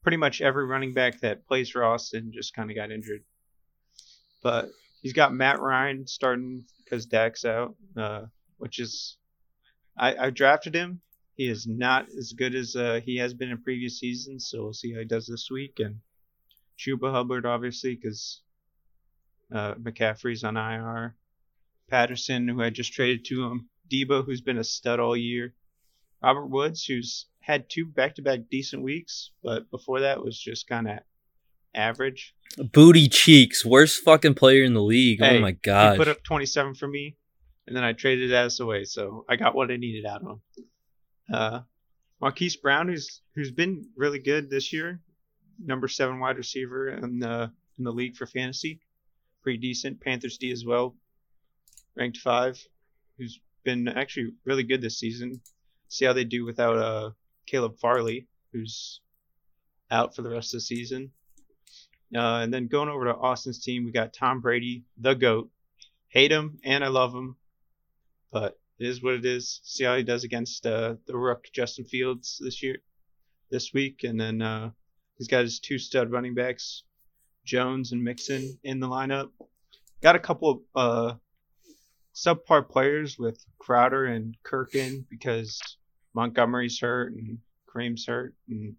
pretty much every running back that plays for Austin just kind of got injured but he's got Matt Ryan starting because Dak's out, uh, which is I, I drafted him. He is not as good as uh, he has been in previous seasons, so we'll see how he does this week. And Chuba Hubbard, obviously, because uh, McCaffrey's on IR. Patterson, who I just traded to him. Deebo, who's been a stud all year. Robert Woods, who's had two back-to-back decent weeks, but before that was just kind of average. Booty cheeks, worst fucking player in the league. Hey, oh my god. He put up 27 for me, and then I traded ass away, so I got what I needed out of him. Uh, Marquise Brown, who's who's been really good this year, number seven wide receiver in the in the league for fantasy, pretty decent. Panthers D as well, ranked five, who's been actually really good this season. See how they do without uh Caleb Farley, who's out for the rest of the season. Uh, and then going over to Austin's team, we got Tom Brady, the GOAT. Hate him and I love him, but it is what it is. See how he does against uh, the Rook Justin Fields this year, this week, and then uh, he's got his two stud running backs, Jones and Mixon, in the lineup. Got a couple of uh, subpar players with Crowder and Kirkin because Montgomery's hurt and Kareem's hurt, and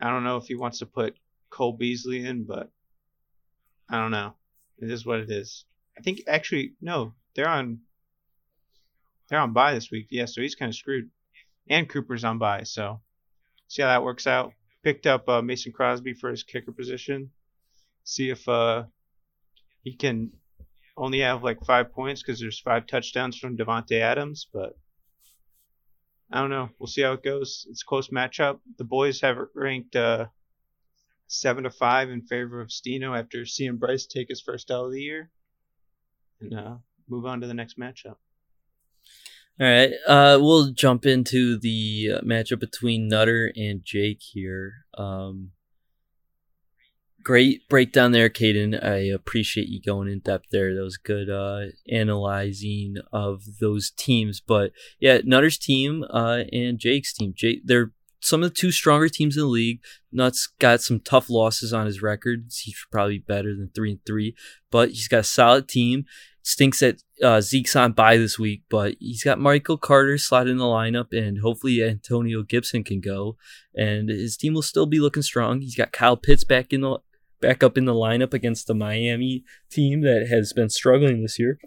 I don't know if he wants to put Cole Beasley in, but I don't know. It is what it is. I think actually no, they're on they're on bye this week. Yeah, so he's kind of screwed. And Cooper's on bye, so see how that works out. Picked up uh, Mason Crosby for his kicker position. See if uh, he can only have like five points because there's five touchdowns from Davante Adams, but I don't know. We'll see how it goes. It's a close matchup. The boys have ranked uh, seven to five in favor of Stino after seeing Bryce take his first L of the year, and uh, move on to the next matchup. All right, uh, we'll jump into the uh, matchup between Nutter and Jake here. Um, great breakdown there, Caden. I appreciate you going in depth there. That was good uh, analyzing of those teams. But yeah, Nutter's team uh, and Jake's team. Jake, they're some of the two stronger teams in the league. Nuts got some tough losses on his record. He's probably better than three and three, but he's got a solid team. Stinks that uh, Zeke's on bye this week, but he's got Michael Carter slotted in the lineup, and hopefully Antonio Gibson can go, and his team will still be looking strong. He's got Kyle Pitts back in the back up in the lineup against the Miami team that has been struggling this year.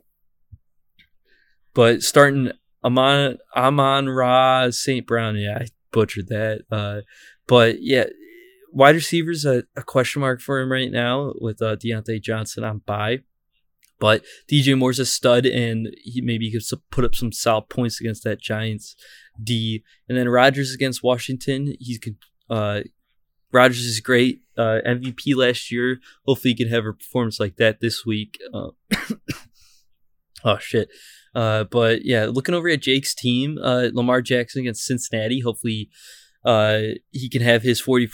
But starting Amon Amon Ra St. Brown, yeah, I butchered that. Uh, but yeah, wide receivers a, a, question mark for him right now with uh, Diontae Johnson on bye. But DJ Moore's a stud, and he maybe could put up some solid points against that Giants D. And then Rodgers against Washington, he's uh, Rodgers is great, uh, MVP last year. Hopefully, he can have a performance like that this week. Uh, oh shit! Uh, but yeah, looking over at Jake's team, uh, Lamar Jackson against Cincinnati. Hopefully, uh, he can have his 40,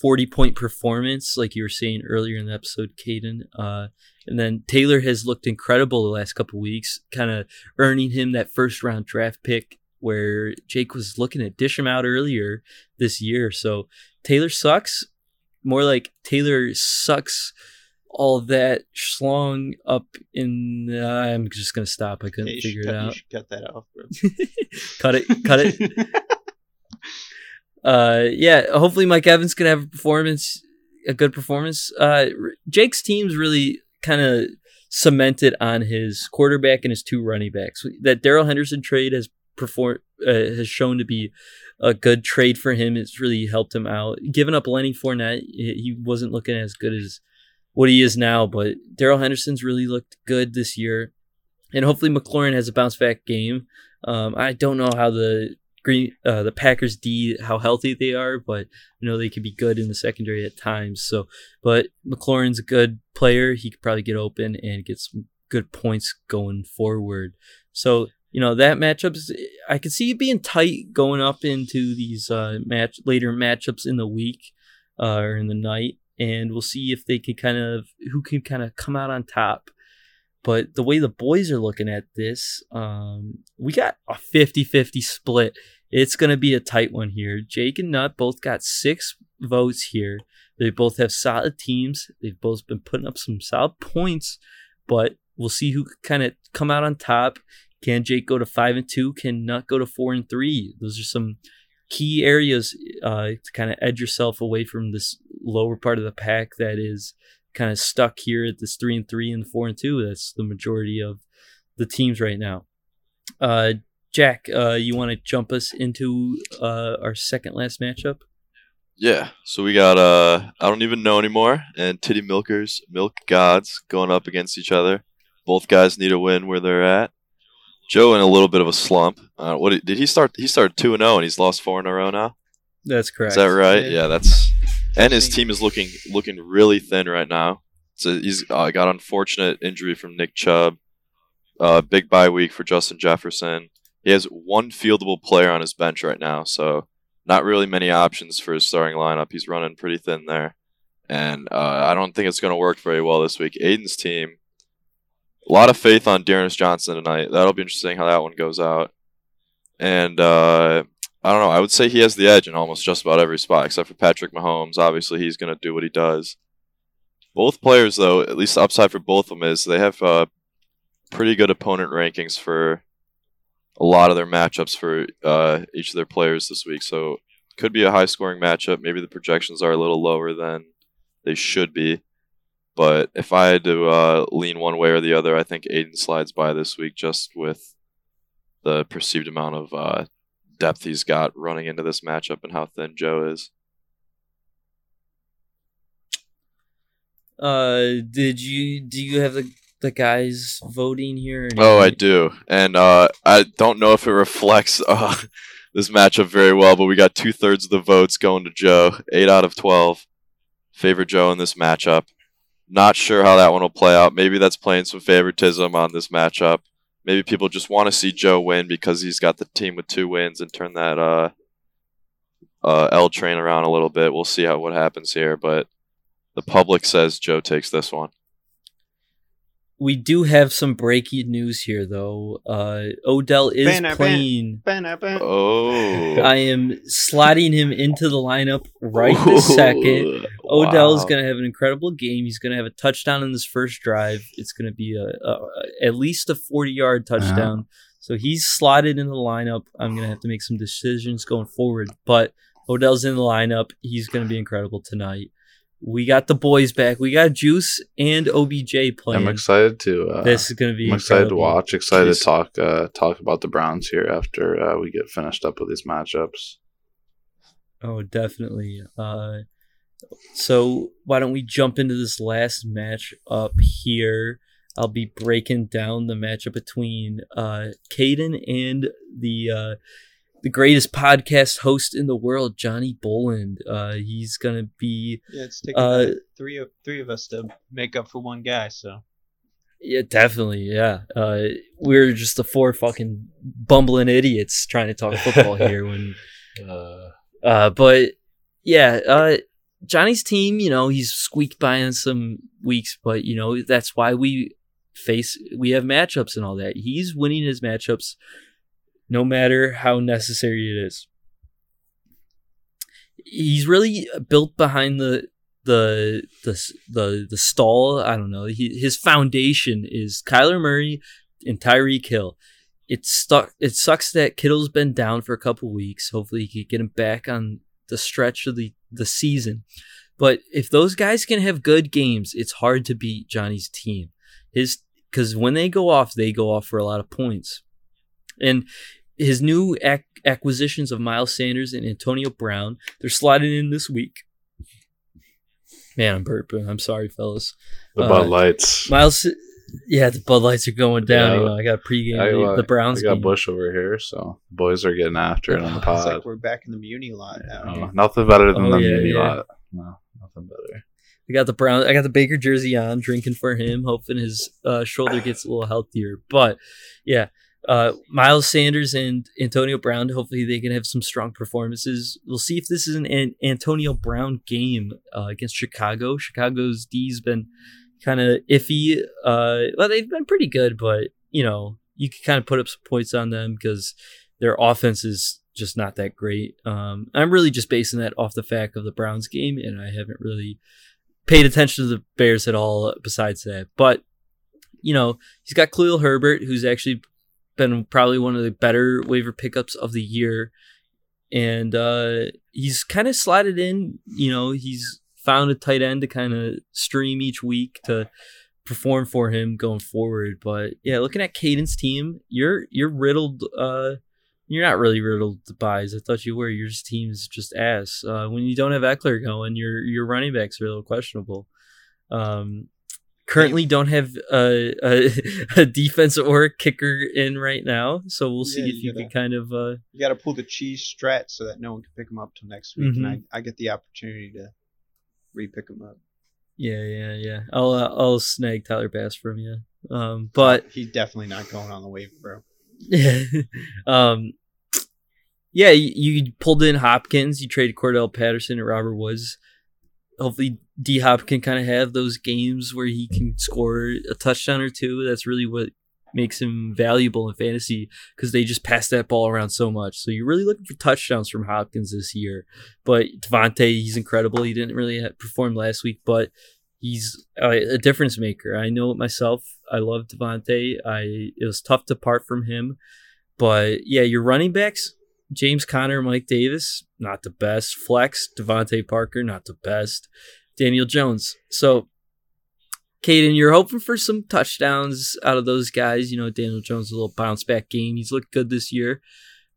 40 point performance, like you were saying earlier in the episode, Caden. Uh, and then Taylor has looked incredible the last couple weeks, kind of earning him that first round draft pick where Jake was looking at dish him out earlier this year. So Taylor sucks. More like Taylor sucks all that schlong up in. Uh, I'm just gonna stop. I couldn't figure cut, it out. cut that off, bro. cut it. Cut it. uh, yeah. Hopefully, Mike Evans can have a performance, a good performance. Uh, Jake's team's really kind of cemented on his quarterback and his two running backs. That Darrell Henderson trade has performed uh, has shown to be a good trade for him. It's really helped him out. Giving up Lenny Fournette, he wasn't looking as good as what he is now, but Darrell Henderson's really looked good this year, and hopefully McLaurin has a bounce back game. Um, I don't know how the Green uh, the Packers D how healthy they are, but you know they could be good in the secondary at times. So, but McLaurin's a good player. He could probably get open and get some good points going forward. So you know that matchup is I could see it being tight going up into these uh, match later matchups in the week uh, or in the night, and we'll see if they can kind of who can kind of come out on top. But the way the boys are looking at this, um, we got a 50-50 split. It's going to be a tight one here. Jake and Nut both got six votes here. They both have solid teams. They've both been putting up some solid points, but we'll see who can kind of come out on top. Can Jake go to five and two? Can Nut go to four and three? Those are some key areas uh, to kind of edge yourself away from this lower part of the pack that is kind of stuck here at this three and three and four and two. That's the majority of the teams right now. Uh, Jack, uh, you want to jump us into uh, our second last matchup? Yeah, so we got uh I don't even know anymore and Titty Milkers, Milk Gods going up against each other. Both guys need a win where they're at. Joe in a little bit of a slump. Uh, what did he start? He started two and zero, and he's lost four in a row now. That's correct. Is that right? Yeah, yeah that's. And his team is looking looking really thin right now. So he's uh, got unfortunate injury from Nick Chubb. Uh, big bye week for Justin Jefferson. He has one fieldable player on his bench right now, so not really many options for his starting lineup. He's running pretty thin there, and uh, I don't think it's going to work very well this week. Aiden's team a lot of faith on D'Ernest Johnson tonight. That'll be interesting how that one goes out. And uh, I don't know. I would say he has the edge in almost just about every spot, except for Patrick Mahomes. Obviously, he's going to do what he does. Both players, though, at least the upside for both of them is they have uh, pretty good opponent rankings for a lot of their matchups for uh, each of their players this week. So could be a high scoring matchup. Maybe the projections are a little lower than they should be. But if I had to uh, lean one way or the other, I think Aiden slides by this week just with the perceived amount of uh, depth he's got running into this matchup and how thin Joe is. Uh, did you do you have the the guys voting here? Oh, I do, and uh, I don't know if it reflects uh, this matchup very well, but we got two thirds of the votes going to Joe. Eight out of twelve favor Joe in this matchup. Not sure how that one will play out. Maybe that's playing some favoritism on this matchup. Maybe people just want to see Joe win because he's got the team with two wins and turn that uh, uh, L train around a little bit. We'll see how what happens here, but the public says Joe takes this one. We do have some breaking news here, though. Uh, Odell is banner, playing. Banner, banner. Oh, I am sliding him into the lineup right this second. Wow. Odell is going to have an incredible game. He's going to have a touchdown in this first drive. It's going to be a, a, at least a forty-yard touchdown. Uh-huh. So he's slotted in the lineup. I'm going to have to make some decisions going forward, but Odell's in the lineup. He's going to be incredible tonight. We got the boys back. We got Juice and OBJ playing. I'm excited to. Uh, this is gonna be. I'm excited to watch. Excited Jeez. to talk. Uh, talk about the Browns here after uh, we get finished up with these matchups. Oh, definitely. Uh, so why don't we jump into this last match up here? I'll be breaking down the matchup between uh, Caden and the uh, the greatest podcast host in the world, Johnny Boland. Uh, he's gonna be Yeah, it's taking Uh, three of three of us to make up for one guy. So yeah, definitely, yeah. Uh, we're just the four fucking bumbling idiots trying to talk football here when Uh, Uh, but yeah, uh, Johnny's team, you know, he's squeaked by in some weeks, but you know that's why we face we have matchups and all that. He's winning his matchups, no matter how necessary it is. He's really built behind the the the the the stall. I don't know. He, his foundation is Kyler Murray and Tyreek Hill it stuck. It sucks that Kittle's been down for a couple weeks. Hopefully, he can get him back on the stretch of the the season. But if those guys can have good games, it's hard to beat Johnny's team. His because when they go off, they go off for a lot of points. And his new ac- acquisitions of Miles Sanders and Antonio Brown, they're sliding in this week. Man, I'm burping. I'm sorry, fellas. the Uh, Bud Lights. Miles, yeah, the Bud Lights are going down. Yeah, you know, I got a pregame I, the, uh, the Browns I got game. Bush over here, so boys are getting after it on the it's pod. like we're back in the Muni lot now. Oh, nothing better than Oh, the yeah, muni yeah. lot. No, nothing better. I got the Brown. I got the Baker jersey on, drinking for him, hoping his uh, shoulder gets a little healthier. But yeah, uh, Miles Sanders and Antonio Brown. Hopefully, they can have some strong performances. We'll see if this is an, an Antonio Brown game uh, against Chicago. Chicago's D's been kind of iffy. Uh, well, they've been pretty good, but you know, you can kind of put up some points on them because their offense is just not that great. Um, I'm really just basing that off the fact of the Browns game, and I haven't really paid attention to the Bears at all besides that. But, you know, he's got Khalil Herbert, who's actually been probably one of the better waiver pickups of the year. And uh, he's kind of slided in, you know, he's found a tight end to kind of stream each week to perform for him going forward. But yeah, looking at Caden's team, you're you're riddled uh you're not really riddled to buys. I thought you were. Your team's just ass. Uh, when you don't have Ekeler going, your your running backs are a little questionable. Um, currently don't have a, a, a defense or a kicker in right now, so we'll see Yeah, if you you gotta- can kind of. Uh, You got to pull the cheese strat so that no one can pick him up till next week, Mhm. and I, I get the opportunity to re-pick him up. yeah, yeah, yeah. I'll uh, I'll snag Tyler Bass from you. Um, but he's definitely not going on the waiver, bro. Yeah. um, yeah, you, you pulled in Hopkins. You traded Cordarrelle Patterson and Robert Woods. Hopefully, D Hop can kind of have those games where he can score a touchdown or two. That's really what makes him valuable in fantasy because they just pass that ball around so much. So you're really looking for touchdowns from Hopkins this year. But Devontae, he's incredible. He didn't really perform last week, but he's a, difference maker. I know it myself. I love Devontae. I it was tough to part from him, but yeah, your running backs: James Conner, Mike Davis, not the best. Flex, DeVante Parker, not the best. Daniel Jones. So, Caden, you're hoping for some touchdowns out of those guys. You know, Daniel Jones a little bounce back game. He's looked good this year,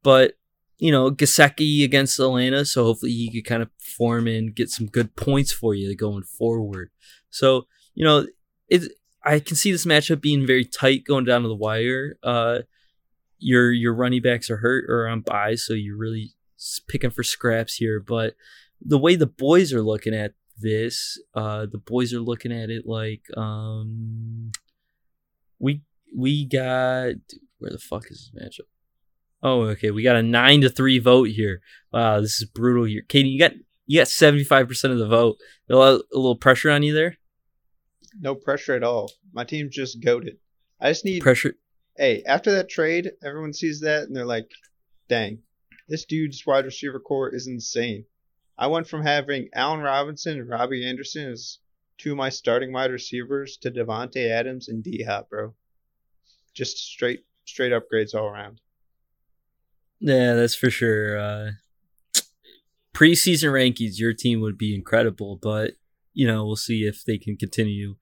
but you know, Gesicki against Atlanta, so hopefully he could kind of perform and get some good points for you going forward. So, you know, it I can see this matchup being very tight going down to the wire. Uh your your running backs are hurt or on bye, so you're really picking for scraps here. But the way the boys are looking at this, uh the boys are looking at it like um we we got where the fuck is this matchup? Oh, okay. We got a nine to three vote here. Wow, this is brutal here. Katie, you got you got seventy five percent of the vote. A little, a little pressure on you there. No pressure at all. My team's just goaded. I just need. Pressure. Hey, after that trade, everyone sees that and they're like, "Dang, this dude's wide receiver core is insane." I went from having Allen Robinson and Robbie Anderson as two of my starting wide receivers to Davante Adams and D Hop, bro. Just straight straight upgrades all around. Yeah, that's for sure. Uh, preseason rankings, your team would be incredible, but you know, we'll see if they can continue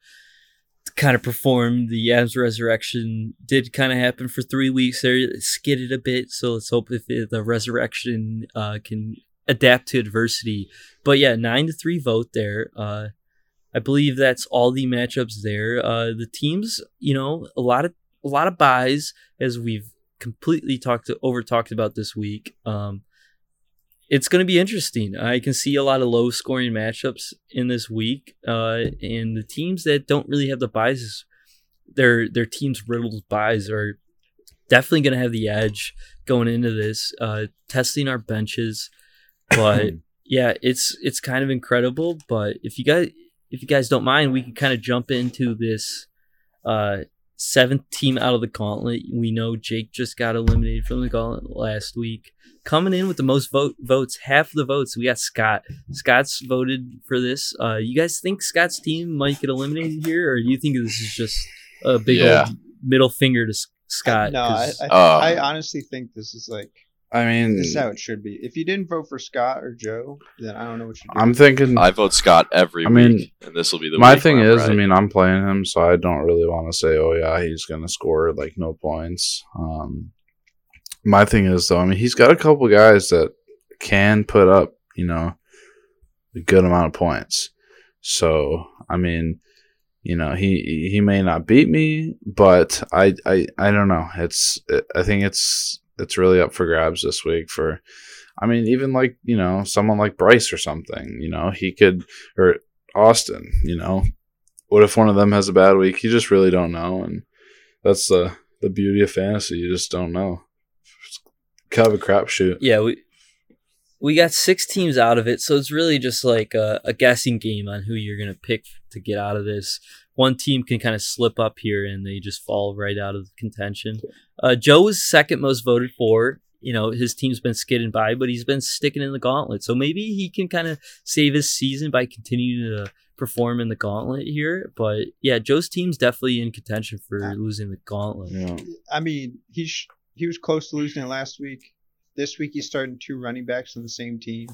kind of perform. The Yams resurrection did kind of happen for three weeks there, skidded a bit. So let's hope if it, the resurrection uh, can adapt to adversity. But yeah, nine to three vote there. Uh, I believe that's all the matchups there. Uh, the teams, you know, a lot of a lot of buys as we've completely talked to, over talked about this week. Um, it's going to be interesting. I can see a lot of low scoring matchups in this week, uh, and the teams that don't really have the buys, their their teams riddled buys are definitely going to have the edge going into this. Uh, testing our benches, but yeah, it's it's kind of incredible. But if you guys if you guys don't mind, we can kind of jump into this uh, seventh team out of the gauntlet. We know Jake just got eliminated from the gauntlet last week. Coming in with the most vote votes, half of the votes, we got Scott. Scott's voted for this. Uh, you guys think Scott's team might get eliminated here, or do you think this is just a big Yeah. old middle finger to Scott? no, I, 'Cause- I, Uh, I honestly think this is like I mean, this is how it should be. If you didn't vote for Scott or Joe, then I don't know what you do. I'm thinking. I vote Scott every I mean, week, and this will be the my week thing where I'm is, I mean, I'm playing him, so I don't really want to say, oh yeah, he's gonna score like no points. Um, my thing is though, I mean, he's got a couple guys that can put up, you know, a good amount of points. So I mean, you know, he he may not beat me, but I I I don't know. It's I think it's it's really up for grabs this week for. I mean, even like you know, someone like Bryce or something. You know, he could or Austin. You know, what if one of them has a bad week? You just really don't know, and that's the the beauty of fantasy. You just don't know. It's kind of a crapshoot. yeah, we we got six teams out of it, so it's really just like a, a guessing game on who you're gonna pick to get out of this. One team can kind of slip up here and they just fall right out of contention. Uh, Joe was second most voted for. You know, his team's been skidding by, but he's been sticking in the gauntlet. So maybe he can kind of save his season by continuing to perform in the gauntlet here. But yeah, Joe's team's definitely in contention for losing the gauntlet. Yeah. I mean, he sh- he was close to losing it last week. This week he's starting two running backs from the same team,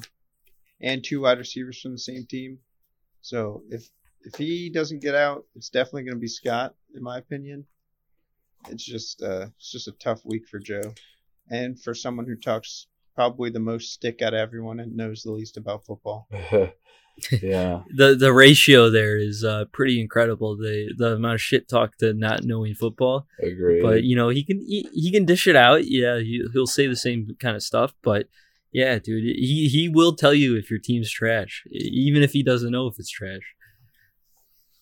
and two wide receivers from the same team. So if if he doesn't get out, it's definitely going to be Scott, in my opinion. It's just uh, it's just a tough week for Joe, and for someone who talks probably the most stick out of everyone and knows the least about football. yeah. the the ratio there is uh, pretty incredible. The the amount of shit talk to not knowing football, Agree. but you know he can he, he can dish it out. Yeah, he, he'll say the same kind of stuff, but yeah, dude, he he will tell you if your team's trash, even if he doesn't know if it's trash.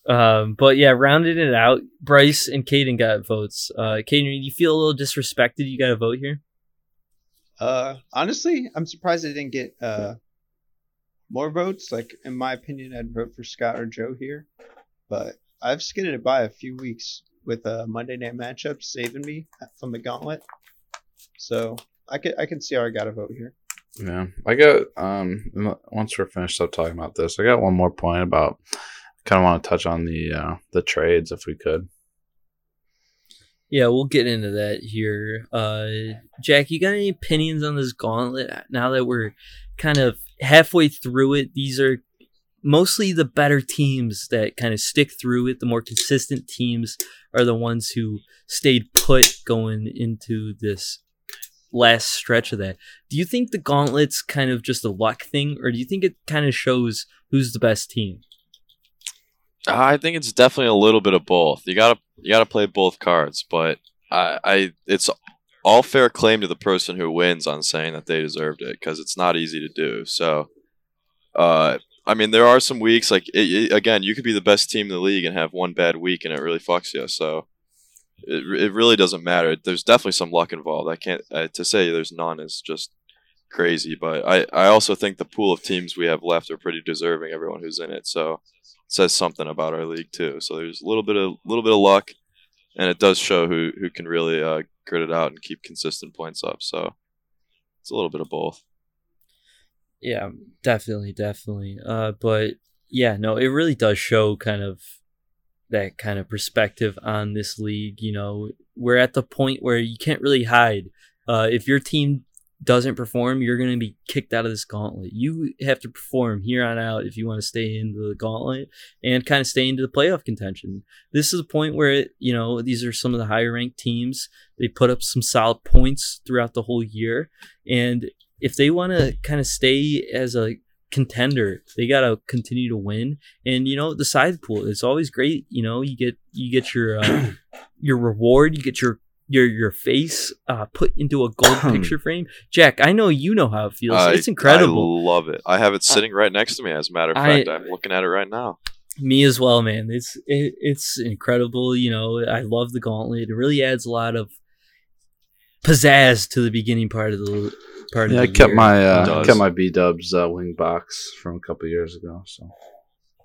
Um, but yeah, rounding it out, Bryce and Caden got votes. Uh, Caden, you feel a little disrespected? You got a vote here. Uh, honestly, I'm surprised I didn't get uh more votes. Like in my opinion, I'd vote for Scott or Joe here, but I've skidded it by a few weeks with a Monday night matchup saving me from the gauntlet. So I can I can see how I got a vote here. Yeah, I got um. Once we're finished up talking about this, I got one more point about. Kind of want to touch on the uh, the trades if we could. Yeah, we'll get into that here. Uh, Jack, you got any opinions on this gauntlet now that we're kind of halfway through it? These are mostly the better teams that kind of stick through it. The more consistent teams are the ones who stayed put going into this last stretch of that. Do you think the gauntlet's kind of just a luck thing, or do you think it kind of shows who's the best team? I think it's definitely a little bit of both. You gotta you gotta play both cards, but I, I it's all fair claim to the person who wins on saying that they deserved it because it's not easy to do. So, uh, I mean, there are some weeks like it, it- again, you could be the best team in the league and have one bad week and it really fucks you. So, it it really doesn't matter. There's definitely some luck involved. I can't to say there's none is just crazy, but I I also think the pool of teams we have left are pretty deserving. Everyone who's in it, so says something about our league too. So there's a little bit of little bit of luck, and it does show who who can really uh, grit it out and keep consistent points up. So it's a little bit of both. Yeah, definitely, definitely. Uh, but yeah, no, it really does show kind of that kind of perspective on this league. You know, we're at the point where you can't really hide. Uh, if your team doesn't perform, you're going to be kicked out of this gauntlet. You have to perform here on out if you want to stay in the gauntlet and kind of stay into the playoff contention. This is a point where, it, you know, these are some of the higher ranked teams. They put up some solid points throughout the whole year. And if they want to kind of stay as a contender, they got to continue to win. And, you know, the side pool, it's always great. You know, you get, you get your, uh, your reward, you get your your your face uh, put into a gold picture frame. Jack, I know you know how it feels. I- it's incredible. I love it. I have it sitting right next to me. As a matter of I- fact, I'm looking at it right now. Me as well, man. It's it, it's incredible. You know, I love the gauntlet. It really adds a lot of pizzazz to the beginning part of the part Yeah, of I kept year. my uh, kept my B Dubs uh, wing box from a couple years ago. So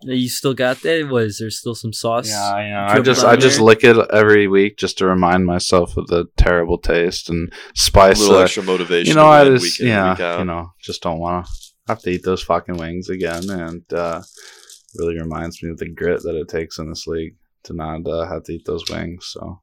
You still got that? Was there still some sauce? yeah, I know. I just on I just lick it every week just to remind myself of the terrible taste and spice. A little that- extra motivation. you know, I just week in, yeah, week out. you know, just don't want to have to eat those fucking wings again, and uh, really reminds me of the grit that it takes in this league to not uh, have to eat those wings. So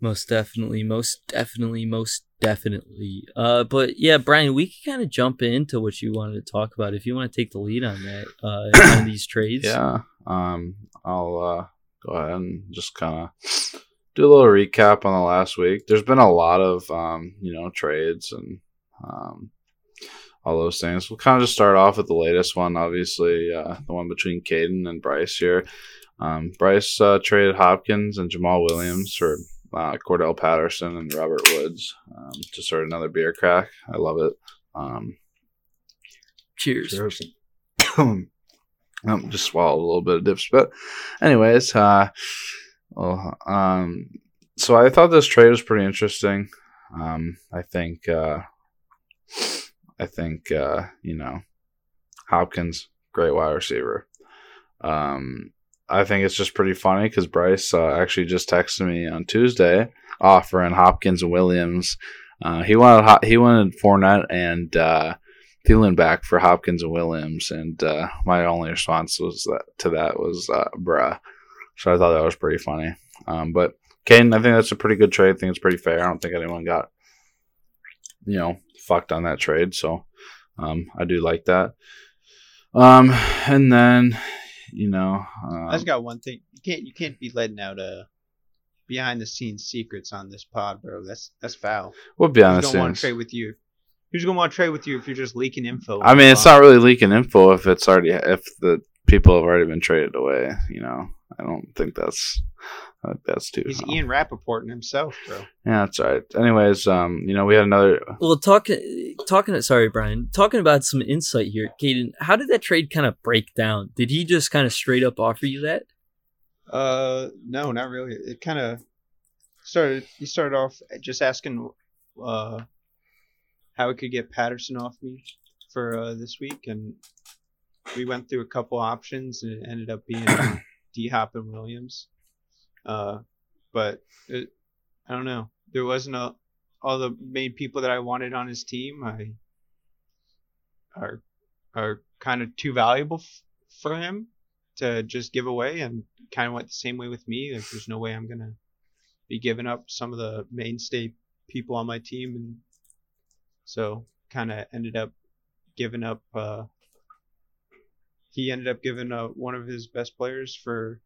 Most definitely, most definitely, most definitely. Uh, but yeah, Brian, we can kind of jump into what you wanted to talk about if you want to take the lead on that. Uh, on these trades. yeah, um, I'll uh, go ahead and just kind of do a little recap on the last week. There's been a lot of um, you know trades and um, all those things. We'll kind of just start off with the latest one, obviously uh, the one between Caden and Bryce here. Um, Bryce uh, traded Hopkins and Jamaal Williams for uh, Cordarrelle Patterson and Robert Woods um, to start another beer crack. I love it. Um, Cheers. um, just swallowed a little bit of dips, but anyways, uh, well, um, so I thought this trade was pretty interesting. Um, I think, uh, I think, uh, you know, Hopkins, great wide receiver. Um, I think it's just pretty funny because Bryce uh, actually just texted me on Tuesday offering Hopkins and Williams. Uh, he wanted he wanted Fournette and uh, Thielen back for Hopkins and Williams, and uh, my only response was that to that was uh, bruh. So I thought that was pretty funny. Um, but Kane, I think that's a pretty good trade. I think it's pretty fair. I don't think anyone got you know fucked on that trade, so um, I do like that. Um, and then you know, um, I just got one thing. You can't you can't be letting out uh behind the scenes secrets on this pod, bro. That's that's foul. we'll be honest. gonna want to trade with you? Who's gonna want to trade with you if you're just leaking info? I mean, it's not really leaking info if it's already if the people have already been traded away. You know, I don't think that's I think that's too. He's Ian Rappaporting himself, bro. Yeah, that's all right. Anyways, um, you know, we had another. Well, talking talking. Sorry, Brian. Talking about some insight here, Caden. How did that trade kind of break down? Did he just kind of straight up offer you that? Uh, no, not really. It kind of started. He started off just asking, uh, how we could get Patterson off me for uh, this week, and we went through a couple options, and it ended up being D Hop and Williams. Uh, but it, I don't know. There wasn't a, all the main people that I wanted on his team. I are are kind of too valuable f- for him to just give away and kind of went the same way with me. Like, there's no way I'm gonna be giving up some of the mainstay people on my team, and so kind of ended up giving up. Uh, he ended up giving uh, one of his best players for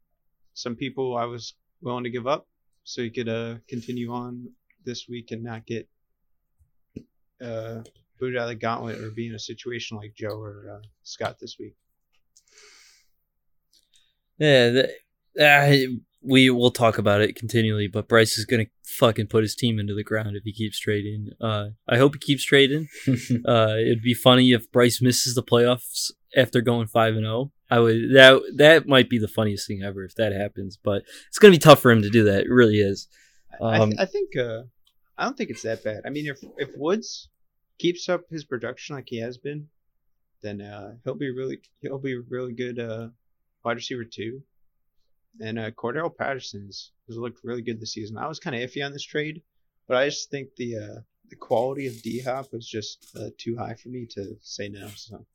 some people I was willing to give up, so he could uh, continue on this week and not get uh, booted out of the gauntlet or be in a situation like Joe or uh, Scott this week. Yeah, that, uh, we will talk about it continually. But Bryce is gonna fucking put his team into the ground if he keeps trading. Uh, I hope he keeps trading. uh, it'd be funny if Bryce misses the playoffs after going five and zero. I would that that might be the funniest thing ever if that happens. But it's gonna be tough for him to do that. It really is. I, Um, th- I think uh, I don't think it's that bad. I mean, if if Woods keeps up his production like he has been, then uh, he'll be really he'll be really good uh, wide receiver too. And uh, Cordarrelle Patterson's has looked really good this season. I was kind of iffy on this trade, but I just think the uh, the quality of D Hop was just uh, too high for me to say no. So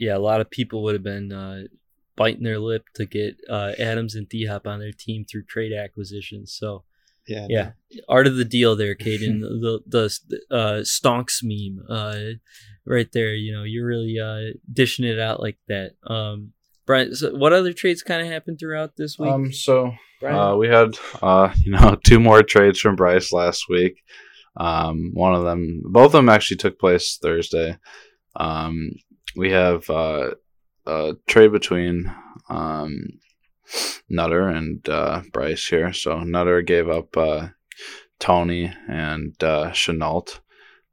yeah, a lot of people would have been uh, biting their lip to get uh, Adams and D Hop on their team through trade acquisitions. So Yeah. Yeah, art of the deal there, Caden. the the uh, stonks meme, uh, right there. You know, you're really uh, dishing it out like that. Um, Brian, so what other trades kind of happened throughout this week? Um, so Brian? uh, we had uh, you know two more trades from Bryce last week. Um, one of them, both of them actually took place Thursday. Um, we have uh, a trade between um, Nutter and uh, Bryce here. So Nutter gave up uh, Toney and uh, Shenault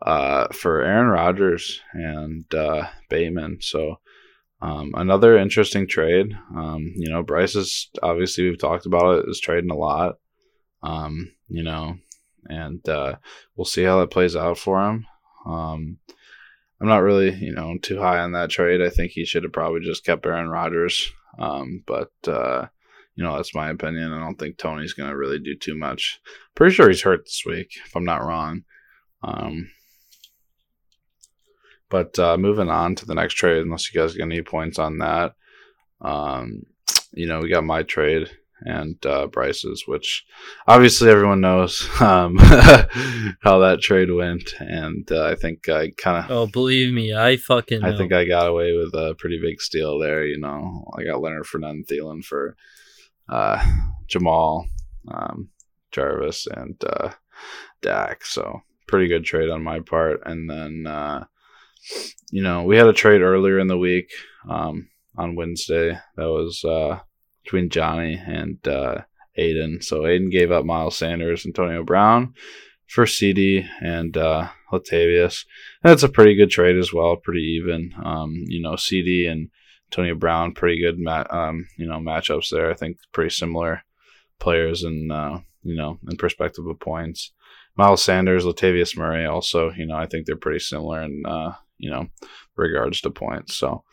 uh, for Aaron Rodgers and uh, Bateman. So um, another interesting trade. Um, you know, Bryce is obviously we've talked about it is trading a lot. Um, you know, and uh, we'll see how that plays out for him. I'm not really, you know, too high on that trade. I think he should have probably just kept Aaron Rodgers. Um, but uh, you know, that's my opinion. I don't think Toney's going to really do too much. Pretty sure he's hurt this week, if I'm not wrong. Um, but uh, moving on to the next trade, unless you guys get any points on that, um, you know, we got my trade and uh, Bryce's, which obviously everyone knows um, how that trade went, and uh, I think I kind of. oh, believe me, I fucking. I know. think I got away with a pretty big steal there. You know, I got Leonard Fournette and Thielen for uh, Jamal, um, Jarvis, and uh, Dak. So pretty good trade on my part. And then, uh, you know, we had a trade earlier in the week um, on Wednesday that was uh, between Johnny and uh, Aiden. So Aiden gave up Miles Sanders, Antonio Brown for CeeDee and uh, Latavius. That's a pretty good trade as well, pretty even. Um, you know, CeeDee and Antonio Brown, pretty good, ma- um, you know, matchups there. I think pretty similar players and uh, you know, in perspective of points. Miles Sanders, Latavius Murray, also, you know, I think they're pretty similar in uh, you know, regards to points. So,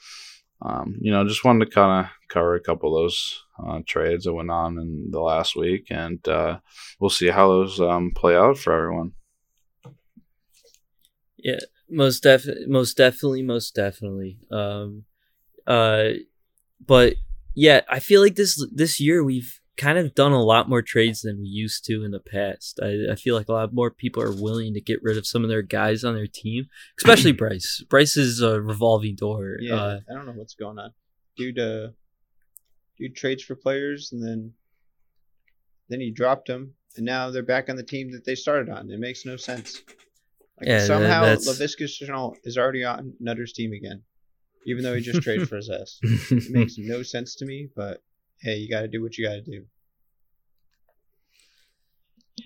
um, you know, just wanted to kind of cover a couple of those uh, trades that went on in the last week, and uh, we'll see how those um, play out for everyone. Yeah, most def, most definitely, most definitely. Um, uh, but yeah, I feel like this this year we've kind of done a lot more trades than we used to in the past. I, I feel like a lot more people are willing to get rid of some of their guys on their team, especially Bryce. Bryce is a revolving door. Yeah, Uh, I don't know what's going on. Dude, uh, dude trades for players and then then he dropped them, and now they're back on the team that they started on. It makes no sense. Like Yeah, somehow Laviska Shenault is already on Nutter's team again, even though he just traded for his ass. It makes no sense to me, but hey, you got to do what you got to do.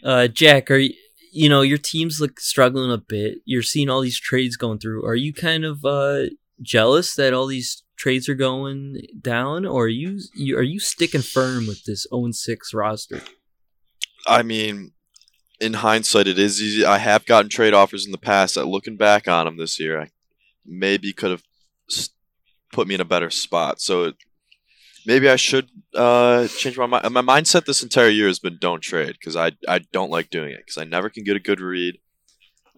uh, Jack, are you, you know your team's like struggling a bit? You're seeing all these trades going through. Are you kind of uh, jealous that all these trades are going down, or are you, you are you sticking firm with this 0 6 roster? I mean, in hindsight, it is easy. I have gotten trade offers in the past that, looking back on them this year, I maybe could have put me in a better spot. So it, maybe I should uh, change my mind. My mindset this entire year has been don't trade because I I don't like doing it because I never can get a good read.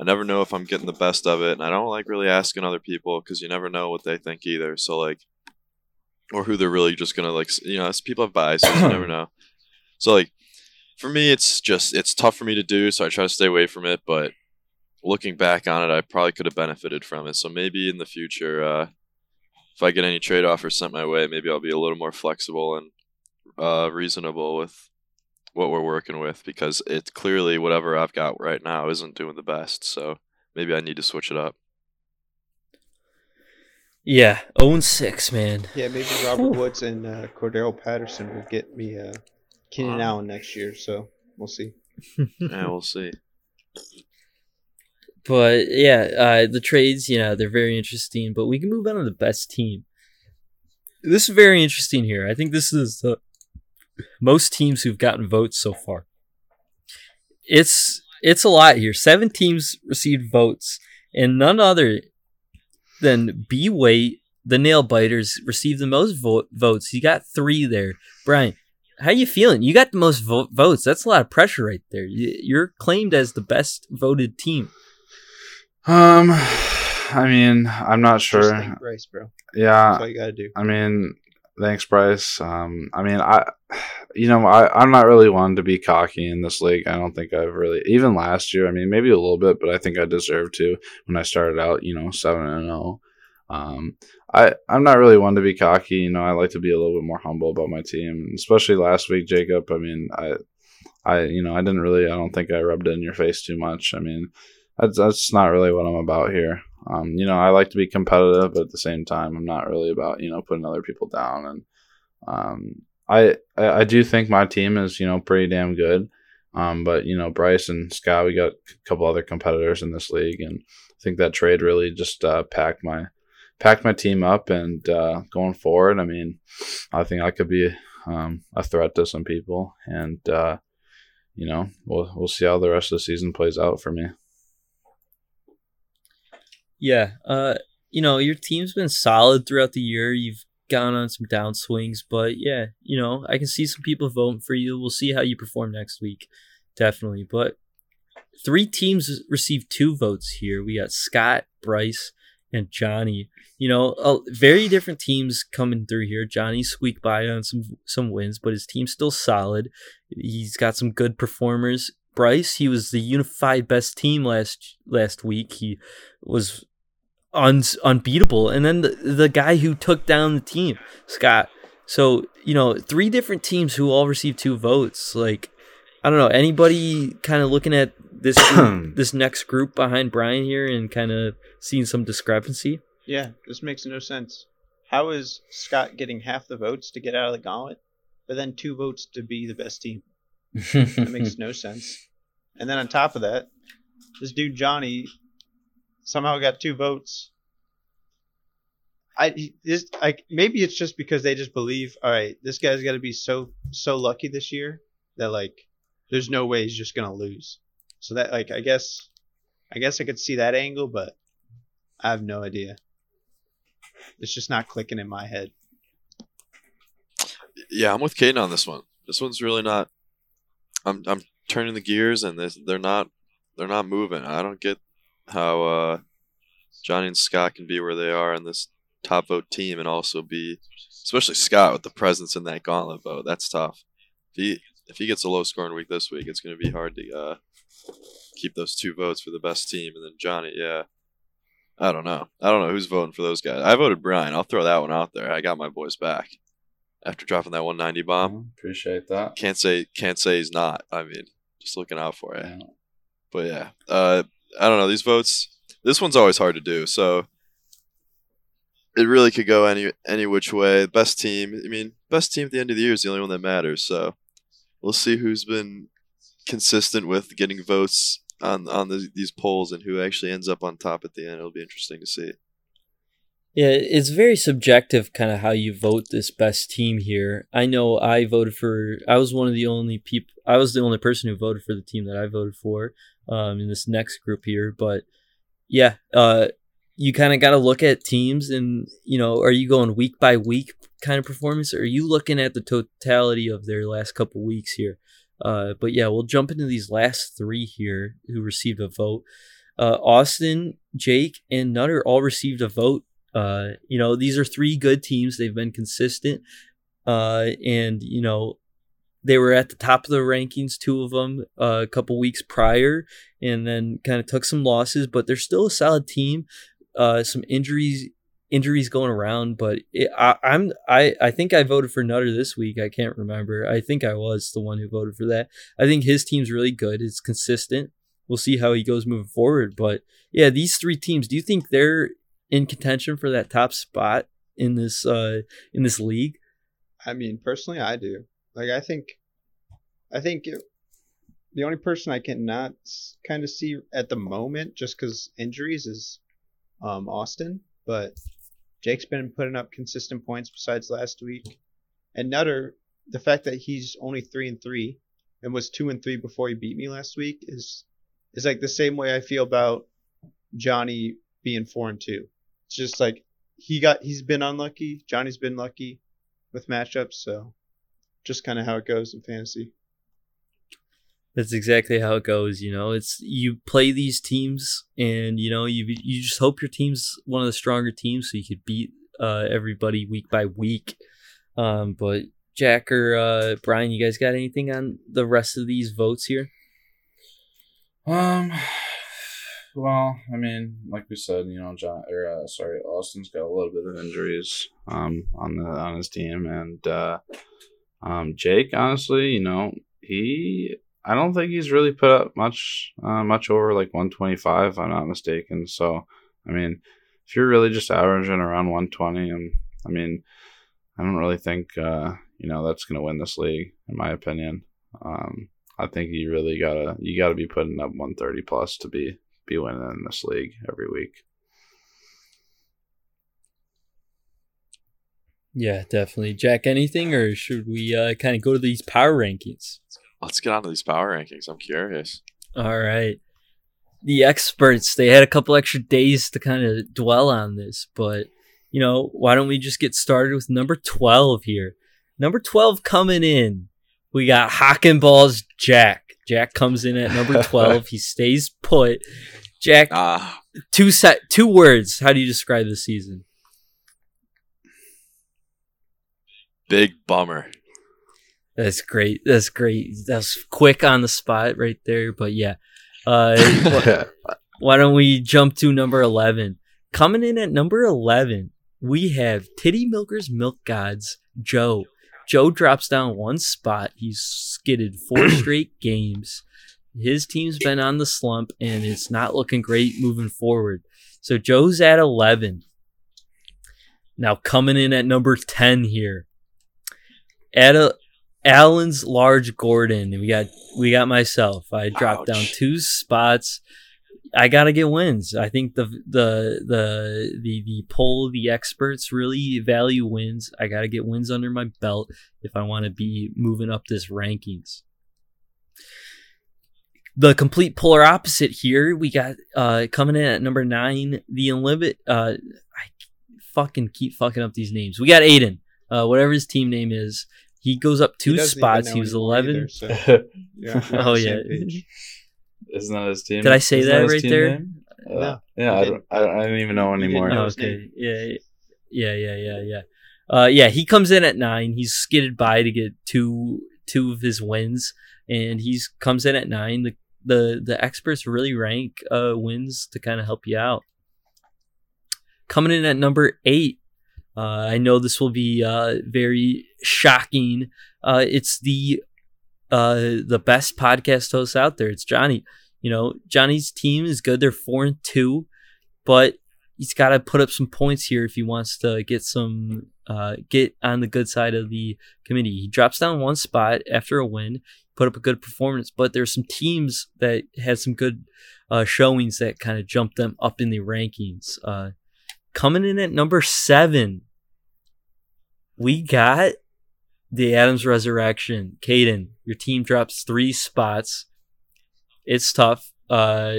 I never know if I'm getting the best of it, and I don't like really asking other people because you never know what they think either. So like, or who they're really just gonna like. You know, as people have biases, you never know. So like, for me, it's just it's tough for me to do, so I try to stay away from it. But looking back on it, I probably could have benefited from it. So maybe in the future, uh, if I get any trade offers sent my way, maybe I'll be a little more flexible and uh, reasonable with what we're working with because it's clearly whatever I've got right now isn't doing the best. So maybe I need to switch it up. Yeah, own 6, man. Yeah, maybe Robert Woods and uh, Cordarrelle Patterson will get me uh, Keenan Wow. Allen next year, so we'll see. yeah, we'll see. But yeah, uh, the trades, you know, they're very interesting. But we can move on to the best team. This is very interesting here. I think this is the most teams who've gotten votes so far. It's it's a lot here. Seven teams received votes, and none other than B Weight, the nail biters, received the most vo- votes. You got three there, Brian. How you feeling? You got the most vo- votes. That's a lot of pressure right there. You- You're claimed as the best voted team. Um, I mean, I'm not Just sure. think Bryce, bro. Yeah, That's all you got to do. I mean, thanks, Bryce. Um, I mean, I, you know, I, I'm not really one to be cocky in this league. I don't think I've really, even last year. I mean, maybe a little bit, but I think I deserved to when I started out. You know, seven and zero. Um, I I'm not really one to be cocky. You know, I like to be a little bit more humble about my team, especially last week, Jacob. I mean, I I you know I didn't really. I don't think I rubbed it in your face too much. I mean, that's that's not really what I'm about here. Um, you know, I like to be competitive, but at the same time, I'm not really about you know putting other people down. And um, I, I I do think my team is you know pretty damn good. Um, but you know, Bryce and Scott, we got a couple other competitors in this league, and I think that trade really just uh, packed my packed my team up. And uh, going forward, I mean, I think I could be um, a threat to some people, and uh, you know, we'll we'll see how the rest of the season plays out for me. Yeah, uh, you know, your team's been solid throughout the year. You've gone on some downswings, but yeah, you know, I can see some people voting for you. We'll see how you perform next week, definitely. But three teams received two votes here. We got Scott, Bryce, and Johnny. You know, uh, very different teams coming through here. Johnny squeaked by on some some wins, but his team's still solid. He's got some good performers. Bryce, he was the unified best team last last week. He was un- unbeatable. And then the, the guy who took down the team, Scott. So, you know, three different teams who all received two votes. Like, I don't know, anybody kind of looking at this group, this next group behind Brian here and kind of seeing some discrepancy? Yeah, this makes no sense. How is Scott getting half the votes to get out of the gauntlet, but then two votes to be the best team? That makes no sense. And then on top of that, this dude Johnny somehow got two votes. I this like maybe it's just because they just believe all right this guy's got to be so so lucky this year that like there's no way he's just gonna lose. So that like I guess I guess I could see that angle, but I have no idea. It's just not clicking in my head. Yeah, I'm with Caden on this one. This one's really not. I'm I'm turning the gears, and they're not they're not moving. I don't get how uh, Johnny and Scott can be where they are in this top vote team, and also be, especially Scott with the presence in that gauntlet vote. That's tough. If he if he gets a low scoring week this week, it's going to be hard to uh, keep those two votes for the best team. And then Johnny, yeah, I don't know. I don't know who's voting for those guys. I voted Brian. I'll throw that one out there. I got my boys back after dropping that 190 bomb. Appreciate that. Can't say can't say he's not. I mean, just looking out for you. Yeah. But yeah, uh, I don't know these votes. This one's always hard to do. So it really could go any any which way. Best team. I mean, best team at the end of the year is the only one that matters. So we'll see who's been consistent with getting votes on on the, these polls and who actually ends up on top at the end. It'll be interesting to see. Yeah, it's very subjective, kind of how you vote this best team here. I know I voted for. I was one of the only people. I was the only person who voted for the team that I voted for um, in this next group here. But yeah, uh, you kind of got to look at teams, and you know, are you going week by week kind of performance, or are you looking at the totality of their last couple weeks here? Uh, but yeah, we'll jump into these last three here who received a vote. Uh, Austin, Jake, and Nutter all received a vote uh, you know, these are three good teams. They've been consistent. Uh, and, you know, they were at the top of the rankings, two of them, uh, a couple weeks prior, and then kind of took some losses, but they're still a solid team. Uh, some injuries, injuries going around, but it, I, I'm I I think I voted for Nutter this week. I can't remember. I think I was the one who voted for that. I think his team's really good. It's consistent. We'll see how he goes moving forward. But yeah, these three teams. Do you think they're in contention for that top spot in this uh in this league? I mean, personally, I do. Like, I think, I think it, the only person I cannot kind of see at the moment, just because injuries, is um, Austin. But Jake's been putting up consistent points besides last week, and Nutter, the fact that he's only three and three, and was two and three before he beat me last week, is is like the same way I feel about Johnny being four and two. It's just like he got he's been unlucky. Johnny's been lucky with matchups, so just kind of how it goes in fantasy. That's exactly how it goes. You know, it's you play these teams, and you know you you just hope your team's one of the stronger teams, so you could beat uh, everybody week by week. Um, but Jack or uh, Brian, you guys got anything on the rest of these votes here? Um, well, I mean, like we said, you know, John or uh, sorry, Austin's got a little bit of injuries um on the on his team, and uh, um, Jake, honestly, you know, he I don't think he's really put up much uh, much over like 125, if I'm not mistaken. So, I mean, if you're really just averaging around 120, and I mean, I don't really think uh, you know that's to win this league, in my opinion. Um, I think you really gotta you gotta be putting up 130 plus to be be winning in this league every week. Yeah, definitely. Jack, anything, or should we uh, kind of go to these power rankings? Let's get on to these power rankings. I'm curious. All right. The experts, they had a couple extra days to kind of dwell on this, but, you know, why don't we just get started with number 12 here? Number 12 coming in, we got Hockenballs Jack. Jack comes in at number 12. he stays put. Jack, Ah, two set, two words. How do you describe the season? Big bummer. That's great. That's great. That's quick on the spot right there. But yeah, uh, wh- why don't we jump to number eleven? Coming in at number eleven, we have Titty Milkers Milk Gods Joe. Joe drops down one spot. He's skidded four straight games. His team's been on the slump and it's not looking great moving forward. So Joe's at eleven. Now coming in at number ten here. At a, Allen's large Gordon. We got we got myself. I dropped down two spots. I gotta get wins. I think the the the the the poll the experts really value wins. I gotta get wins under my belt if I want to be moving up this rankings. The complete polar opposite here. We got uh coming in at number nine. The unlimited. Uh, I fucking keep fucking up these names. We got Aiden. Uh, whatever his team name is. He goes up two doesn't spots. He was eleven. either, so, yeah, Oh yeah. same page. Isn't that his team? Did I say isn't that his right there? Uh, No, yeah, I don't, I don't. I don't even know anymore. know Oh, okay. Yeah, yeah, yeah, yeah, yeah. Uh, yeah, he comes in at nine. He's skidded by to get two two of his wins, and he's comes in at nine. The the the experts really rank uh wins to kind of help you out. Coming in at number eight. Uh, I know this will be uh, very shocking. Uh, it's the uh, the best podcast host out there. It's Johnny. You know, Johnny's team is good. They're four and two, but he's got to put up some points here if he wants to get some uh, get on the good side of the committee. He drops down one spot after a win, put up a good performance, but there's some teams that had some good uh, showings that kind of jumped them up in the rankings. Coming in at number seven, we got the Adams Resurrection. Caden, your team drops three spots. It's tough. Uh,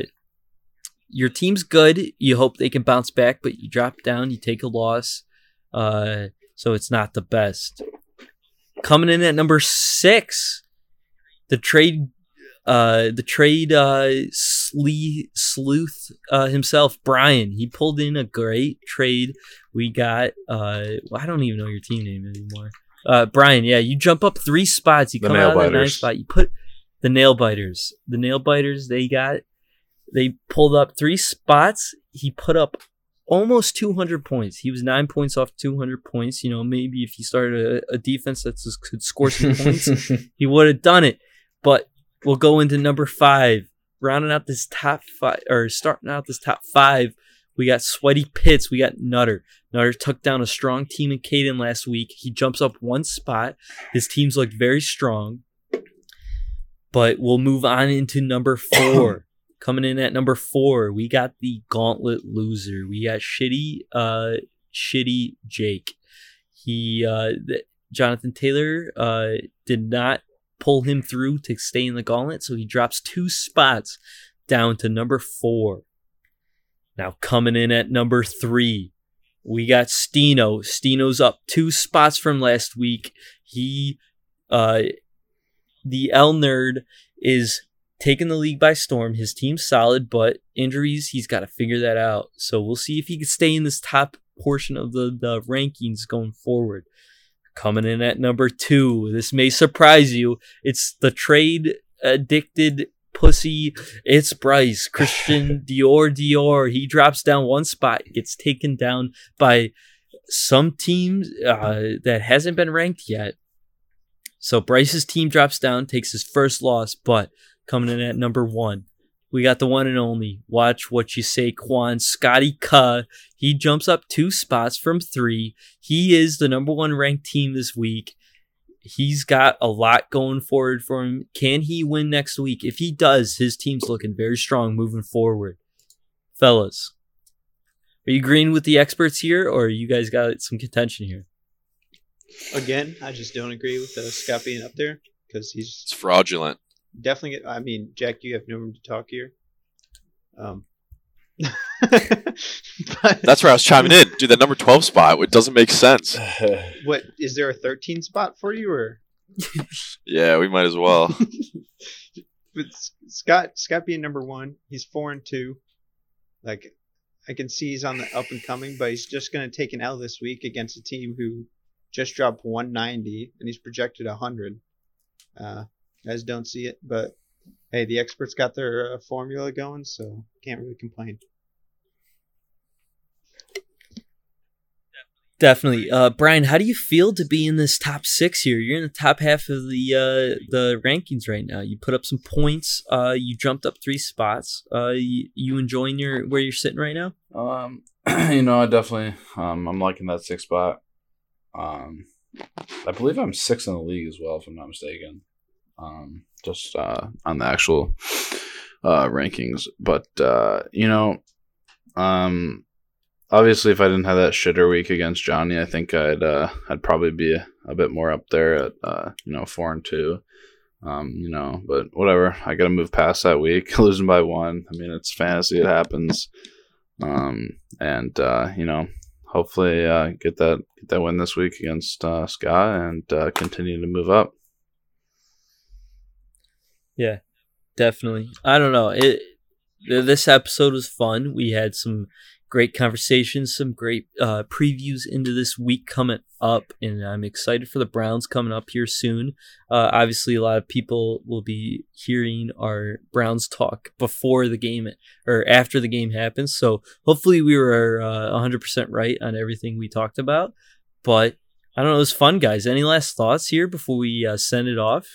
your team's good. You hope they can bounce back, but you drop down, you take a loss. Uh, so it's not the best. Coming in at number six, the trade, uh, the trade, uh, sle- sleuth, uh, himself, Brian. He pulled in a great trade. We got, uh, well, I don't even know your team name anymore. Uh, Brian, yeah, you jump up three spots. You The come out of the ninth spot. You put the nail biters. The nail biters. They got they pulled up three spots. He put up almost 200 points. He was nine points off 200 points. You know, maybe if he started a, a defense that could score some points, he would have done it. But we'll go into number five, rounding out this top five or starting out this top five. We got Sweaty Pits. We got Nutter. Nutter took down a strong team in Caden last week. He jumps up one spot. His teams looked very strong. But we'll move on into number four. Coming in at number four, we got the Gauntlet loser. We got shitty, uh, shitty Jake. He, uh, th- Jonathan Taylor, uh, did not pull him through to stay in the Gauntlet, so he drops two spots down to number four. Now coming in at number three, we got Stino. Stino's up two spots from last week. He, uh, the L nerd is taking the league by storm. His team's solid, but injuries, he's got to figure that out. So we'll see if he can stay in this top portion of the, the rankings going forward. Coming in at number two, this may surprise you. It's the trade addicted pussy. It's Bryce Christian Dior Dior. He drops down one spot, gets taken down by some teams uh, that hasn't been ranked yet. So Bryce's team drops down, takes his first loss, but coming in at number one, we got the one and only. Watch what you say, Quan Scotty Ka. He jumps up two spots from three. He is the number one ranked team this week. He's got a lot going forward for him. Can he win next week? If he does, his team's looking very strong moving forward. Fellas, are you agreeing with the experts here, or you guys got some contention here? Again, I just don't agree with uh, Scott being up there because he's It's fraudulent. Definitely. get- I mean, Jack, you have no room to talk here. Um, but That's where I was chiming in. Dude, that number 12 spot, it doesn't make sense. what is there a 13 spot for you or? Yeah, we might as well. But Scott, Scott being number one, he's four and two. Like, I can see he's on the up and coming, but he's just going to take an L this week against a team who just dropped 190 and he's projected 100. Uh, guys don't see it, but hey, the experts got their uh, formula going, so can't really complain. Definitely, uh, Brian. How do you feel to be in this top six here? You're in the top half of the uh, the rankings right now. You put up some points. Uh, you jumped up three spots. Uh, you, you enjoying your where you're sitting right now? Um, you know, I definitely, um, I'm liking that sixth spot. Um, I believe I'm sixth in the league as well, if I'm not mistaken. Um, just uh, on the actual uh, rankings, but uh, you know, um, obviously, if I didn't have that shitter week against Johnny, I think I'd uh, I'd probably be a, bit more up there at uh, you know four and two. Um, you know, but whatever. I got to move past that week, losing by one. I mean, it's fantasy; it happens. Um, and uh, you know, hopefully get that get that win this week against Scott and continue to move up. Yeah, definitely. I don't know. It th- this episode was fun. We had some great conversations, some great uh, previews into this week coming up, and I'm excited for the Browns coming up here soon. Uh, obviously, a lot of people will be hearing our Browns talk before the game or after the game happens. So hopefully, we were uh, 100% right on everything we talked about. But I don't know. It was fun, guys. Any last thoughts here before we uh, send it off?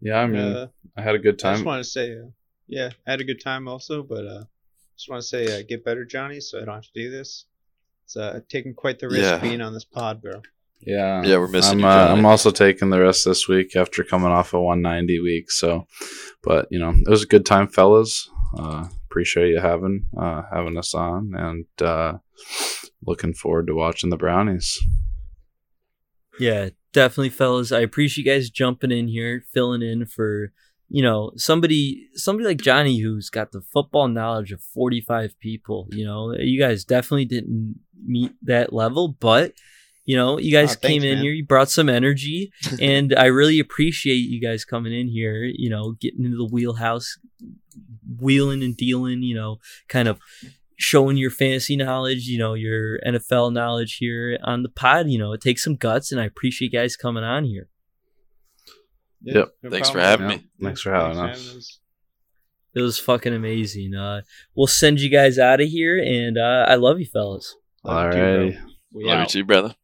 Yeah, I mean, Uh, I had a good time. I just want to say, uh, yeah, I had a good time also, but uh, just want to say, uh, get better, Johnny, so I don't have to do this. It's uh, taking quite the risk Yeah. being on this pod, bro. Yeah, Yeah, we're missing I'm, you, uh, I'm also taking the rest this week after coming off a 190 week. So, but you know, it was a good time, fellas. Uh, appreciate you having uh, having us on, and uh, looking forward to watching the brownies. Yeah, definitely, fellas. I appreciate you guys jumping in here, filling in for you know somebody somebody like Johnny who's got the football knowledge of forty five people. You know, you guys definitely didn't meet that level, but you know, you guys ah, thanks, came in man. here, you brought some energy, and I really appreciate you guys coming in here. You know, getting into the wheelhouse, wheeling and dealing. You know, kind of showing your fantasy knowledge, you know, your NFL knowledge here on the pod. You know, it takes some guts, and I appreciate you guys coming on here. Yeah, Yep. no Thanks for having Yeah, me. Thanks for having Thanks us. for. It was fucking amazing. Uh, we'll send you guys out of here, and uh, I love you, fellas. Love you too, We Love you too, brother.